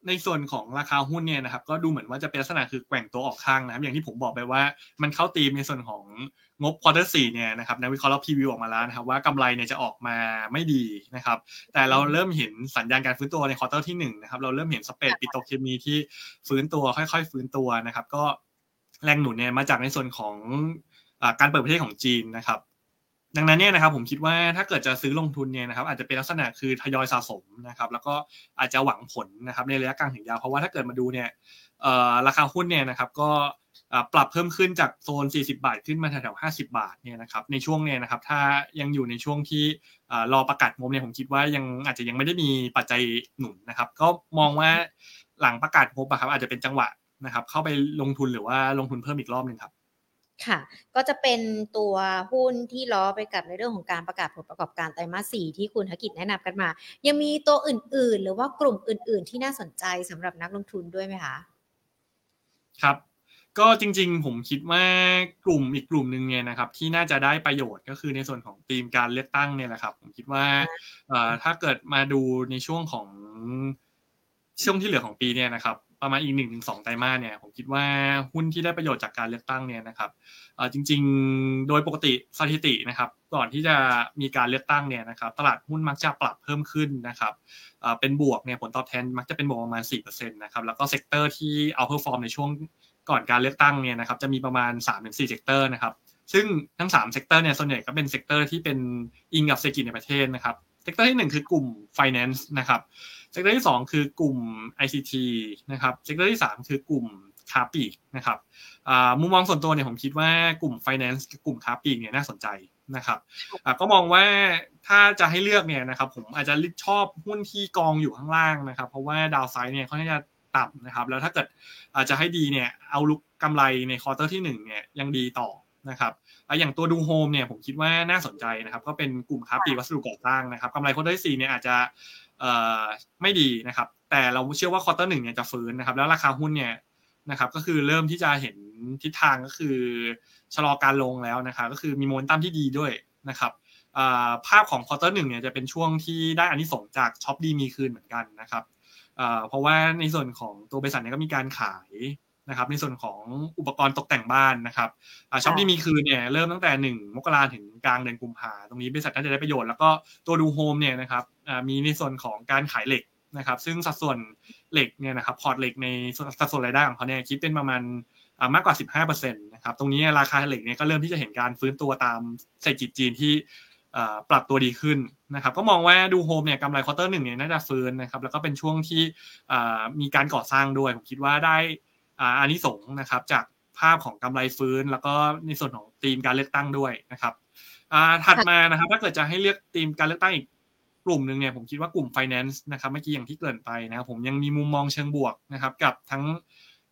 B: ในส่วนของราคาหุ้นเนี่ยนะครับ ก็ดูเหมือนว่าจะเป็นลักษณะคือแกว่งตัวออกข้างนะครับ อย่างที่ผมบอกไปว่ามันเข้าตีมในส่วนของงบควอเตอร์สี่เนี่ยนะครับนักวิเคราะห์เราพรีวิวออกมาแล้วนะครับว่ากำไรเนี่ยจะออกมาไม่ดีนะครับ แต่เราเริ่มเห็นสัญญาณการฟื้นตัวใน quarter ที่1นะครับเราเริ่มเห็น spread ปิโตรเคมีที่ฟื้นตัวค่อย ๆ ฟื้นตัวนะครับ ก็แรงหนุนเนี่ยมาจากในส่วนของการเปิดประเทศของจีนนะครับ ดังนั้นเนี่ยนะครับผมคิดว่าถ้าเกิดจะซื้อลงทุนเนี่ยนะครับอาจจะเป็นลักษณะคือทยอยสะสมนะครับแล้วก็อาจจะหวังผลนะครับในระยะกลางถึงยาวเพราะว่าถ้าเกิดมาดูเนี่ยราคาหุ้นเนี่ยนะครับก็ปรับเพิ่มขึ้นจากโซน 40 บาท ขึ้นมาแถวๆ50 บาทเนี่ยนะครับในช่วงเนี่ยนะครับถ้ายังอยู่ในช่วงที่รอประกาศงบเนี่ยผมคิดว่ายังอาจจะยังไม่ได้มีปัจจัยหนุนนะครับ ก็มองว่าหลังประกาศงบอะครับอาจจะเป็นจังหวะนะครับเข้าไปลงทุนหรือว่าลงทุนเพิ่มอีกรอบหนึ่งครับ
A: ค่ะ ก็จะเป็นตัวหุ้นที่ล้อไปกับในเรื่องของการประกาศผลประกอบการไตรมาสสี่ที่คุณธกิจแนะนำกันมา ยังมีตัวอื่น ๆ หรือว่ากลุ่มอื่น ๆ ที่น่าสนใจสำหรับนักลงทุนด้วยไหมคะ
B: ครับ ก็จริง ๆ ผมคิดว่ากลุ่มอีกกลุ่มหนึ่งเนี่ยนะครับ ที่น่าจะได้ประโยชน์ก็คือในส่วนของธีมการเลือกตั้งเนี่ยแหละครับ ผมคิดว่าถ้าเกิดมาดูในช่วงของช่วงที่เหลือของปีเนี่ยนะครับ ประมาณอีกหนึ่งถึงสองไตรมาสเนี่ยผมคิดว่าหุ้นที่ได้ประโยชน์จากการเลือกตั้งเนี่ยนะครับจริง ๆ โดยปกติสถิตินะครับก่อนที่จะมีการเลือกตั้งเนี่ยนะครับตลาดหุ้นมักจะปรับเพิ่มขึ้นนะครับเป็นบวกเนี่ยผลตอบแทนมักจะเป็นบวกประมาณ4%นะครับแล้วก็ sector ที่ outperform ในช่วงก่อนการเลือกตั้งเนี่ยนะครับจะมีประมาณ 3-4 sector นะครับซึ่งทั้ง3 sector เนี่ยส่วนใหญ่ก็เป็น sector ที่เป็นอิงกับเศรษฐกิจในประเทศนะครับ sector ที่ 1 คือกลุ่ม finance นะครับ sector ที่ 2 คือกลุ่ม ICT นะครับ sector ที่ 3 คือกลุ่มคาปลีกนะครับมุมมองส่วนตัวเนี่ยผมคิดว่ากลุ่ม finance กับกลุ่มค้าปลีกเนี่ยน่าสนใจนะครับก็มองว่าถ้าจะให้เลือกเนี่ยนะครับผมอาจจะชอบหุ้นที่กองอยู่ข้างล่างนะครับ เพราะว่า downside เนี่ยเขาจะต่ำนะครับแล้วถ้าเกิดอาจจะให้ดีเนี่ย outlook กำไรใน quarter ที่1เนี่ยยังดีต่อ นะครับอย่างตัวดูโฮมเนี่ยผมคิดว่าน่าสนใจนะครับ ก็เป็นกลุ่มค้าปลีกวัสดุก่อสร้างนะครับกำไร quarter ที่4เนี่ยอาจจะไม่ดีนะครับ แต่เราเชื่อว่า quarter หนึ่งเนี่ยจะฟื้นนะครับ แล้วราคาหุ้นเนี่ยนะครับ ก็คือเริ่มที่จะเห็นทิศทางก็คือชะลอการลงแล้วนะครับ ก็คือมีโมเมนตัมที่ดีด้วยนะครับภาพของ quarter หนึ่งเนี่ยจะเป็นช่วงที่ได้อานิสงส์จากช็อปดีมีคืนเหมือนกันนะครับเพราะว่าในส่วนของตัวบริษัทเนี่ยก็มีการขาย นะครับในส่วนของอุปกรณ์ตกแต่งบ้านนะครับช็อปดีมีคืนเนี่ยเริ่มตั้งแต่หนึ่งมกราถึงกลางเดือนกุมภาตรงนี้บริษัทน่าจะได้ประโยชน์แล้วก็ตัวดูโฮมเนี่ยนะครับมีในส่วนของการขายเหล็กนะครับ ซึ่งสัดส่วนเหล็กเนี่ยนะครับพอร์ตเหล็กในสัดส่วนรายได้ของเขาเนี่ยคิดเป็นประมาณมากกว่า 15%นะครับตรงนี้ราคาเหล็กเนี่ยก็เริ่มที่จะเห็นการฟื้นตัวตามเศรษฐกิจจีนที่ปรับตัวดีขึ้นนะครับก็มองว่าดูโฮมเนี่ยกำไร quarter หนึ่งเนี่ยน่าจะฟื้นนะครับแล้วก็เป็นช่วงที่มีการก่อสร้างด้วยผมคิดว่าได้ อานิสงส์นะครับ จากภาพของกำไรฟื้น แล้วก็ในส่วนของธีมการเลือกตั้งด้วยนะครับถัดมานะครับ ถ้าเกิดจะให้เลือกธีมการเลือกตั้งอีกกลุ่มหนึ่งเนี่ยผมคิดว่ากลุ่ม finance นะครับเมื่อกี้อย่างที่เกริ่นไปนะครับผมยังมีมุมมองเชิงบวกนะครับ กับทั้ง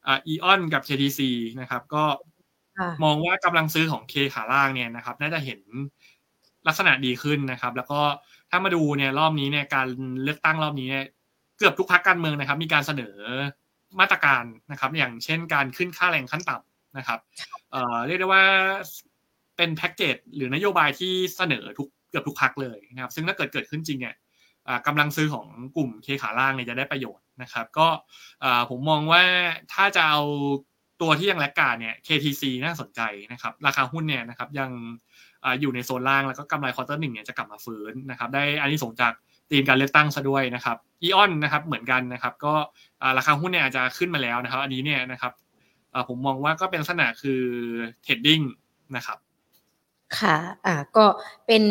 B: อีออนกับ KTC นะครับ ก็มองว่ากำลังซื้อของ K ขาล่างเนี่ยนะครับ น่าจะเห็นลักษณะดีขึ้นนะครับ แล้วก็ถ้ามาดูเนี่ยรอบนี้เนี่ยการเลือกตั้งรอบนี้เนี่ยเกือบทุกพรรคการเมืองนะครับ มีการเสนอ มาตรการนะครับ อย่างเช่นการขึ้นค่าแรงขั้นต่ำนะครับเรียกได้ว่าเป็นแพ็กเกจหรือนโยบายที่เสนอทุกเกือบทุกพักเลยนะครับ ซึ่งถ้าเกิดเกิดขึ้นจริงเนี่ยกำลังซื้อของกลุ่มเคขาล่างเนี่ยจะได้ประโยชน์นะครับ ก็ผมมองว่าถ้าจะเอาตัวที่ยังแลกกาดเนี่ย KTC น่าสนใจนะครับ ราคาหุ้นเนี่ยนะครับยังอยู่ในโซนล่างแล้วก็กำไร quarter หนึ่งเนี่ยจะกลับมาฟื้นนะครับ ได้อานิสงส์จาก ธีมการเลือกตั้งซะด้วยนะครับอีออนนะครับเหมือนกันนะครับ ก็ราคาหุ้นเนี่ยอาจจะขึ้นมาแล้วนะครับ อันนี้เนี่ยนะครับผมมองว่าก็เป็นลักษณะคือ trading นะครับ
A: ค่ะอ่าก็เป็น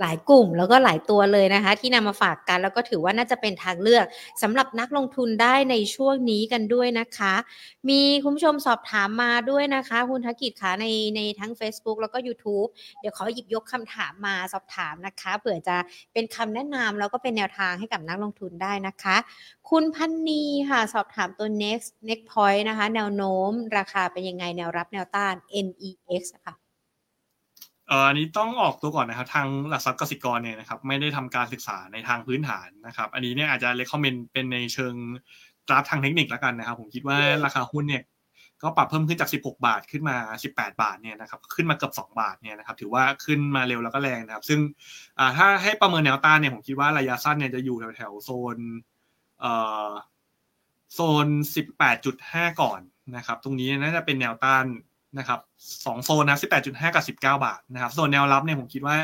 A: หลายกลุ่มแล้วก็หลายตัวเลยนะคะ ที่นำมาฝากกันแล้วก็ถือว่าน่าจะเป็นทางเลือกสำหรับนักลงทุนได้ในช่วงนี้กันด้วยนะคะ มีคุณผู้ชมสอบถามมาด้วยนะคะ คุณธกิจคะในในทั้ง Facebook แล้วก็ YouTube เดี๋ยวขอหยิบยกคำถามมาสอบถามนะคะเผื่อจะเป็นคำแนะนำแล้วก็เป็นแนวทางให้กับนักลงทุนได้นะคะ คุณพันนีค่ะสอบถามตัว next next point นะคะ แนวโน้ม ราคาเป็นยังไงแนวรับแนวต้าน NEX ค่ะ
B: อันนี้ต้องออกตัวก่อนนะครับ ทางหลักทรัพย์กสิกรเนี่ยนะครับไม่ได้ทำการศึกษาในทางพื้นฐานนะครับ อันนี้เนี่ยอาจจะเลคคอมเมนต์เป็นในเชิงกราฟทางเทคนิคแล้วกันนะครับ ผมคิดว่าราคาหุ้นเนี่ยก็ปรับเพิ่มขึ้นจาก 16 บาทขึ้นมา 18 บาทเนี่ยนะครับขึ้นมาเกือบ 2 บาทเนี่ยนะครับถือว่าขึ้นมาเร็วแล้วก็แรงนะครับ ซึ่งถ้าให้ประเมินแนวต้านเนี่ยผมคิดว่าระยะสั้นเนี่ยจะอยู่แถวๆโซนโซน 18.5 ก่อนนะครับ ตรงนี้น่าจะเป็นแนวต้าน นะครับสองโซนนะสิบแปดจุดห้ากับสิบเก้าบาทนะครับส่วนแนวรับเนี่ยผมคิดว่า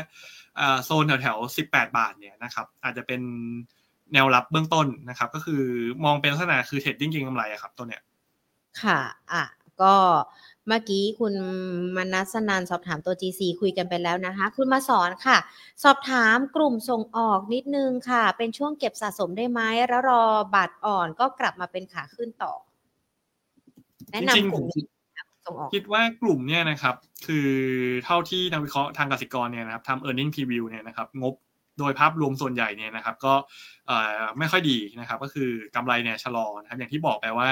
B: โซนแถวแถวสิบแปดบาทเนี่ยนะครับอาจจะเป็นแนวรับเบื้องต้นนะครับ ก็คือมองเป็นลักษณะคือเทรดดิ้งเก็งกำไรอะครับตัวเนี้ย
A: ค่ะอะก็เมื่อกี้คุณมนัสนันสอบถามตัว GC คุยกันไปแล้วนะคะ คุณมาสอนค่ะ สอบถามกลุ่มส่งออกนิดนึงค่ะ เป็นช่วงเก็บสะสมได้ไหมแล้วรอบาทอ่อนก็กลับมาเป็นขาขึ้นต่อ
B: แนะนำกลุ่ม คิดว่ากลุ่มเนี่ยนะครับ คือเท่าที่นักวิเคราะห์ทางกสิกรเนี่ยนะครับทำ e a r n i n g preview เนี่ยนะครับ งบโดยภาพรวมส่วนใหญ่เนี่ยนะครับ ก็ไม่ค่อยดีนะครับ ก็คือกำไรเนี่ยชะลอนะครับ อย่างที่บอกไปว่า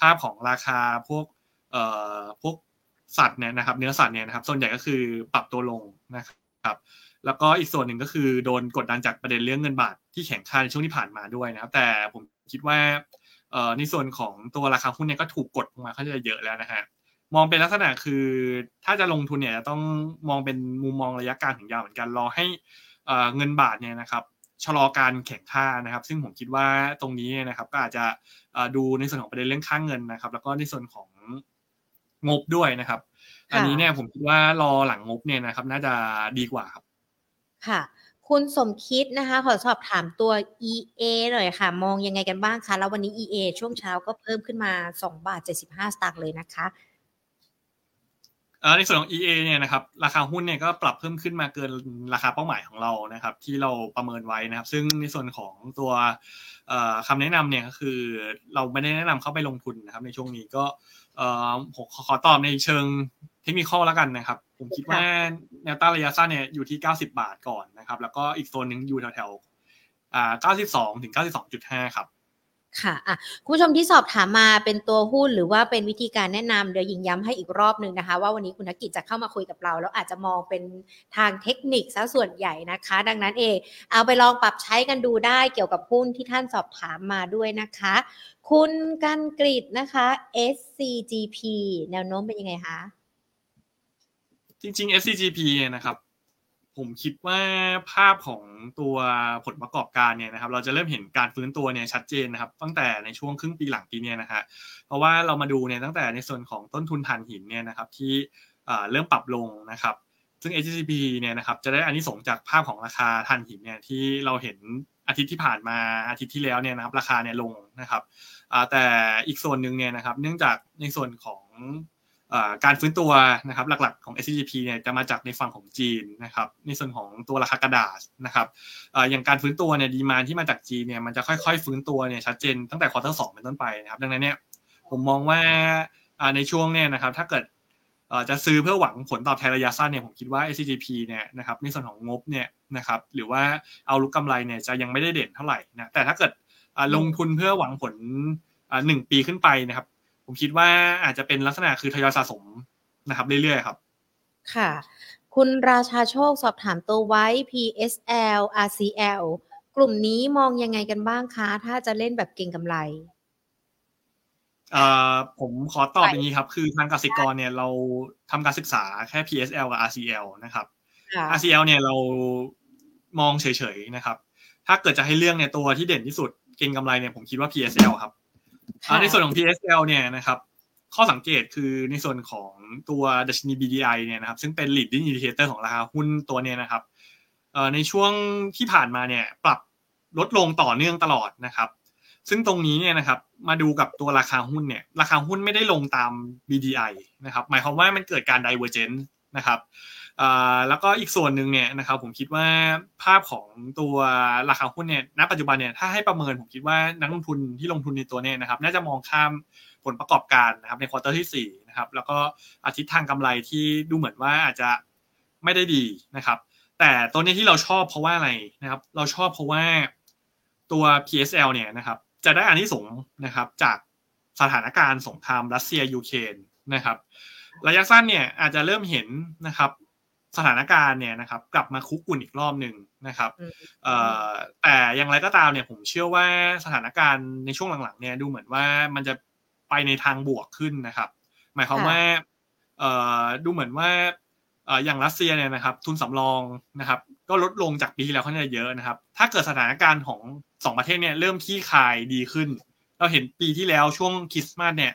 B: ภาพของราคาพวกพวกสัตว์เนี่ยนะครับ เนื้อสัตว์เนี่ยนะครับ ส่วนใหญ่ก็คือปรับตัวลงนะครับแล้วก็อีกส่วนหนึ่งก็คือโดนกดดันจากประเด็นเรื่องเงินบาทที่แข็งค่าในช่วงที่ผ่านมาด้วยนะครับ แต่ผมคิดว่าในส่วนของตัวราคาหุ้นเนี่ยก็ถูกกดลงมาค่อนข้างเยอะแล้วนะฮะ มองเป็นลักษณะคือ ถ้าจะลงทุนเนี่ยจะต้องมองเป็นมุมมองระยะกลางถึงยาวเหมือนกันรอให้เงินบาทเนี่ยนะครับชะลอการแข่งค่านะครับ ซึ่งผมคิดว่าตรงนี้นะครับก็อาจจะดูในส่วนของประเด็นเรื่องค่างเงินนะครับ แล้วก็ในส่วนของงบด้วยนะครับ อันนี้เนี่ยผมคิดว่ารอหลังงบเนี่ยนะครับ น่าจะดีกว่าครับ
A: ค่ะ คุณสมคิดนะคะ ขอสอบถามตัว EA หน่อยค่ะ มองยังไงกันบ้างคะแล้ววันนี้ EA ช่วงเช้าก็เพิ่มขึ้นมา2บาท75สตางค์เลยนะคะ
B: ในส่วนของ EA เนี่ยนะครับราคาหุ้นเนี่ยก็ปรับเพิ่มขึ้นมาเกินราคาเป้าหมายของเรานะครับ ที่เราประเมินไว้นะครับ ซึ่งในส่วนของตัวคำแนะนำเนี่ยก็คือเราไม่ได้แนะนำเข้าไปลงทุนนะครับ ในช่วงนี้ก็ผมขอตอบในเชิงเทคนิคแล้วกันนะครับ ผมคิดว่าแนวต้านระยะสั้นเนี่ยอยู่ที่ 90 บาทก่อนนะครับ แล้วก็อีกโซนหนึ่งอยู่แถวๆ92ถึง92.5 ครับ
A: ค่ะอะคุณผู้ชมที่สอบถามมาเป็นตัวหุ้นหรือว่าเป็นวิธีการแนะนำเดี๋ยวยิงย้ำให้อีกรอบหนึ่งนะคะ ว่าวันนี้คุณธกิจจะเข้ามาคุยกับเรา แล้วอาจจะมองเป็นทางเทคนิคซะส่วนใหญ่นะคะ ดังนั้นเองเอาไปลองปรับใช้กันดูได้เกี่ยวกับหุ้นที่ท่านสอบถามมาด้วยนะคะ คุณกันกริดนะคะ SCGP แนวโน้มเป็นยังไงคะ
B: จริงๆ SCGP นะครับ ผมคิดว่าภาพของตัวผลประกอบการเนี่ยนะครับ เราจะเริ่มเห็นการฟื้นตัวเนี่ยชัดเจนนะครับ ตั้งแต่ในช่วงครึ่งปีหลังปีเนี้นะฮะเพราะว่าเรามาดูเนี่ยตั้งแต่ในส่วนของต้นทุนถ่านหินเนี่ยนะครับที่เริ่มปรับลงนะครับ ซึ่ง HCP เนี่ยนะครับจะได้อันนี้ส่งจากภาพของราคาถ่านหินเนี่ยที่เราเห็นอาทิตย์ที่ผ่านมาอาทิตย์ที่แล้วเนี่ยนะครับราคาเนี่ยลงนะครับแต่อีกส่วนหนึ่งเนี่ยนะครับ เนื่องจากในส่วนของ การฟื้นตัวนะครับหลักๆของ SGP เนี่ยจะมาจากในฝั่งของจีนนะครับในส่วนของตัวราคากระดาษนะครับอย่างการฟื้นตัวเนี่ยดีมาที่มาจากจีนเนี่ยมันจะค่อยๆ ฟื้นตัวเนี่ยชัดเจนตั้งแต่ควอเตอร์สองเป็นต้นไปนะครับดังนั้นเนี่ยผมมองว่าในช่วงเนี่ยนะครับถ้าเกิดจะซื้อเพื่อหวังผลตอบแทนระยะสั้นเนี่ยผมคิดว่า SCGP เนี่ยนะครับในส่วนของงบเนี่ยนะครับหรือว่าเอาลุกกำไรเนี่ยจะยังไม่ได้เด่นเท่าไหร่นะแต่ถ้าเกิดลงทุนเพื่อหวังผลหนึ่งปีขึ้นไปนะครับ ผมคิดว่าอาจจะเป็นลักษณะคือทยอยสะสมนะครับเรื่อยๆครับ
A: ค่ะ คุณราชาโชคสอบถามตัวไว้ PSL RCL กลุ่มนี้มองยังไงกันบ้างคะ ถ้าจะเล่นแบบเก่งกำไร
B: ผมขอตอบอย่างนี้ครับ คือทางกสิกรเนี่ยเราทำการศึกษาแค่ PSL กับ RCL นะครับ RCL เนี่ยเรามองเฉยๆนะครับ ถ้าเกิดจะให้เรื่องเนี่ยตัวที่เด่นที่สุดเก่งกำไรเนี่ยผมคิดว่า PSL ครับ ในส่วนของ PSL เนี่ยนะครับข้อสังเกตคือในส่วนของตัวดัชนี BDI เนี่ยนะครับซึ่งเป็น leading indicator ของราคาหุ้นตัวนี้นะครับในช่วงที่ผ่านมาเนี่ยปรับลดลงต่อเนื่องตลอดนะครับ ซึ่งตรงนี้เนี่ยนะครับมาดูกับตัวราคาหุ้นเนี่ยราคาหุ้นไม่ได้ลงตาม BDI นะครับหมายความว่ามันเกิดการ divergence นะครับ แล้วก็อีกส่วนหนึ่งเนี่ยนะครับผมคิดว่าภาพของตัวราคาหุ้นเนี่ยณปัจจุบันเนี่ยถ้าให้ประเมินผมคิดว่านักลงทุนที่ลงทุนในตัวเนี่ยนะครับน่าจะมองข้ามผลประกอบการนะครับใน quarter ที่4นะครับแล้วก็อ่าทิศทางกำไรที่ดูเหมือนว่าอาจจะไม่ได้ดีนะครับแต่ตัวนี้ที่เราชอบเพราะว่าอะไรนะครับ เราชอบเพราะว่าตัว PSL เนี่ยนะครับจะได้อานิสงส์นะครับจากสถานการณ์สงครามรัสเซียยูเครนนะครับ ระยะสั้นเนี่ยอาจจะเริ่มเห็นนะครับ สถานการณ์เนี่ยนะครับ กลับมาคุกกุ่นอีกรอบหนึ่งนะครับแต่อย่างไรก็ตามเนี่ยผมเชื่อว่าสถานการณ์ในช่วงหลังๆเนี่ยดูเหมือนว่ามันจะไปในทางบวกขึ้นนะครับ หมายความว่าดูเหมือนว่าอย่างรัสเซียเนี่ยนะครับ ทุนสำรองนะครับ ก็ลดลงจากปีที่แล้วค่อนข้างเยอะนะครับ ถ้าเกิดสถานการณ์ของสองประเทศเนี่ยเริ่มขี้คายดีขึ้น เราเห็นปีที่แล้วช่วงคริสต์มาสเนี่ย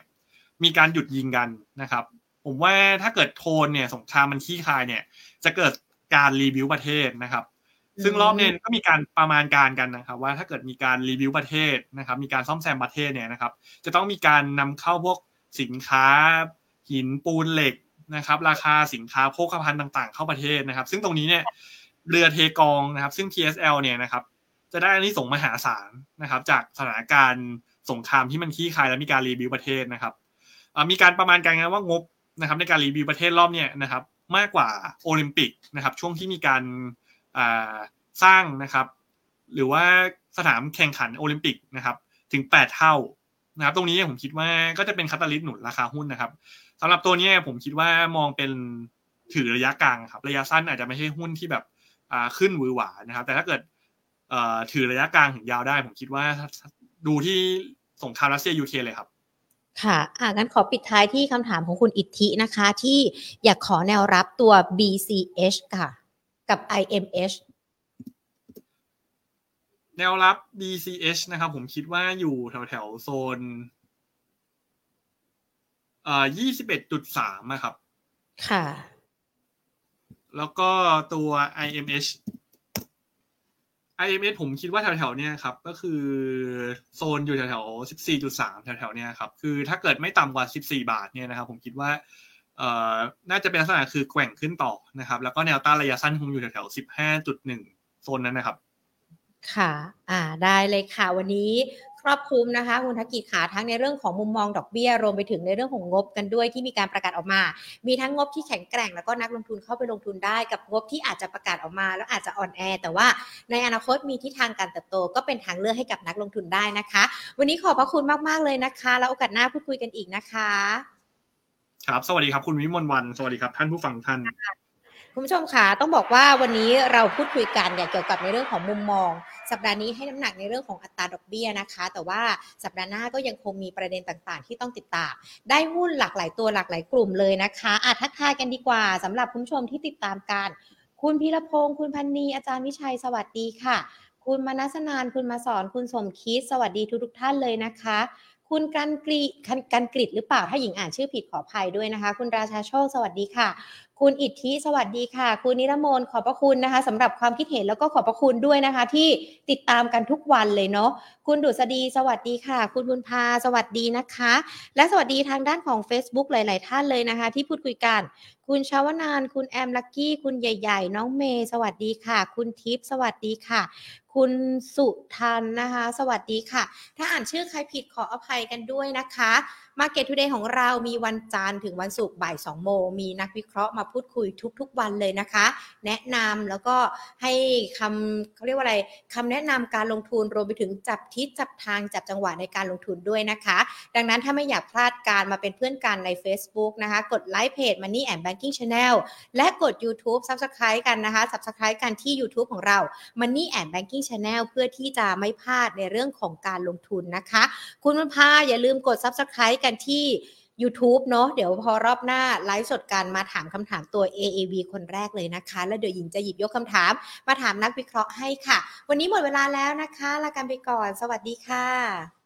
B: มีการหยุดยิงกันนะครับ ผมว่าถ้าเกิดโทนเนี่ยสงครามมันขี้คายเนี่ย จะเกิดการรีวิวประเทศนะครับ ซึ่งรอบนี้ก็มีการประมาณการกันนะครับ ว่าถ้าเกิดมีการรีวิวประเทศนะครับ มีการซ่อมแซมประเทศเนี่ยนะครับ จะต้องมีการนำเข้าพวกสินค้า หินปูนเหล็กนะครับ ราคาสินค้าโภคภัณฑ์ต่างๆ เข้าประเทศนะครับ ซึ่งตรงนี้เนี่ยเรือเทกองนะครับ ซึ่ง TSL เนี่ยนะครับจะได้อานิสงส์มหาศาลนะครับ จากสถานการณ์สงครามที่มันคลี่คลายและมีการ rebuild ประเทศนะครับมีการประมาณการกันว่างบ นะครับในการรีวิวประเทศรอบเนี่ยนะครับมากกว่าโอลิมปิกนะครับช่วงที่มีการสร้างนะครับ หรือว่าสนามแข่งขันโอลิมปิกนะครับถึง 8 เท่านะครับตรงนี้ผมคิดว่าก็จะเป็น catalyst หนุนราคาหุ้นนะครับสำหรับตัวนี้ผมคิดว่ามองเป็นถือระยะกลางครับระยะสั้นอาจจะไม่ใช่หุ้นที่แบบขึ้นวือหวานะครับ แต่ถ้าเกิดถือระยะกลางถึงยาวได้ ผมคิดว่าดูที่สงครามรัสเซียยูเครนเลยครับ
A: ค่ะอ่างั้นขอปิดท้ายที่คำถามของคุณอิทธินะคะ ที่อยากขอแนวรับตัว BCH ค่ะ กับ IMH
B: แนวรับ BCH นะครับ ผมคิดว่าอยู่แถวแถวโซนเอ่อยี่สิบเอ็ดจุดสามครับ
A: ค่ะ
B: แล้วก็ตัว IMH IMH ผมคิดว่าแถวๆเนี้ยครับ ก็คือโซนอยู่แถวๆสิบสี่จุดสามแถวๆเนี้ยครับ คือถ้าเกิดไม่ต่ำกว่าสิบสี่บาทเนี่ยนะครับ ผมคิดว่าเอ่อน่าจะเป็นลักษณะคือแกว่งขึ้นต่อนะครับ แล้วก็แนวต้านระยะสั้นคงอยู่แถวๆสิบห้าจุดหนึ่งโซนนั้นนะครับ
A: ค่ะ อ่า ได้เลยค่ะ วันนี้ ครอบคลุมนะคะคุณทักกิจขาทั้งในเรื่องของมุมมองดอกเบี้ย รวมไปถึงในเรื่องของงบกันด้วยที่มีการประกาศออกมา มีทั้งงบที่แข็งแกร่งแล้วก็นักลงทุนเข้าไปลงทุนได้กับงบที่อาจจะประกาศออกมา แล้วอาจจะอ่อนแอ แต่ว่าในอนาคตมีทิศทางการเติบโต ก็เป็นทางเลือกให้กับนักลงทุนได้นะคะ วันนี้ขอบพระคุณมากๆเลยนะคะ แล้วโอกาสหน้าพูดคุยกันอีกนะคะ
B: ครับ สวัสดีครับคุณวิมลวันสวัสดีครับ ท่านผู้ฟังท่าน
A: คุณผู้ชมคะต้องบอกว่าวันนี้เราพูดคุยกันเกี่ยวกับในเรื่องของมุมมอง สัปดาห์นี้ให้น้ำหนักในเรื่องของอัตราดอกเบี้ยนะคะ แต่ว่าสัปดาห์หน้าก็ยังคงมีประเด็นต่างๆ ที่ต้องติดตาม ได้หุ้นหลากหลายตัวหลากหลายกลุ่มเลยนะคะอาทักทายกันดีกว่าสำหรับคุณผู้ชมที่ติดตามกันคุณพีรพงศ์คุณพันนีอาจารย์วิชัยสวัสดีค่ะ คุณมนัสนานคุณมาสอนคุณสมคิดสวัสดีทุกทุกท่านเลยนะคะคุณกันกรีกันกริดหรือเปล่าถ้าหญิงอ่านชื่อผิดขออภัยด้วยนะคะ คุณราชาโชคสวัสดีค่ะ คุณอิทธิสวัสดีค่ะ คุณนิรมนขอบพระคุณนะคะสำหรับความคิดเห็นแล้วก็ขอบพระคุณด้วยนะคะ ที่ติดตามกันทุกวันเลยเนาะคุณดุษฎีสวัสดีค่ะ คุณบุญพาสวัสดีนะคะ และสวัสดีทางด้านของ Facebook หลาย ๆ ท่านเลยนะคะ ที่พูดคุยกัน คุณชาวนาน คุณแอมลักกี้ คุณใหญ่ ๆ น้องเมย์สวัสดีค่ะ คุณทิพย์สวัสดีค่ะ คุณสุทันนะคะ สวัสดีค่ะ ถ้าอ่านชื่อใครผิดขออภัยกันด้วยนะคะ Market Today ของเรามีวันจันทร์ถึงวันศุกร์บ่าย2โมงมีนักวิเคราะห์มาพูดคุยทุก ๆ วันเลยนะคะ แนะนำแล้วก็ให้คำเขาเรียกว่าอะไรคำแนะนำการลงทุนรวมไปถึงจับทิศจับทางจับจังหวะในการลงทุนด้วยนะคะ ดังนั้นถ้าไม่อยากพลาดการมาเป็นเพื่อนกันใน Facebook นะคะ กดไลค์เพจ Money and Banking Channel และกด YouTube Subscribe กันนะคะ Subscribe กันที่ YouTube ของเรา Money and Banking Channel เพื่อที่จะไม่พลาดในเรื่องของการลงทุนนะคะ คุณมันพาอย่าลืมกด Subscribe กันที่ YouTube เนาะเดี๋ยวพอรอบหน้าไลฟ์สดกันมาถามคำถามตัว AAV คนแรกเลยนะคะ แล้วเดี๋ยวหญิงจะหยิบยกคำถาม มาถามนักวิเคราะห์ให้ค่ะ วันนี้หมดเวลาแล้วนะคะลากันไปก่อน สวัสดีค่ะ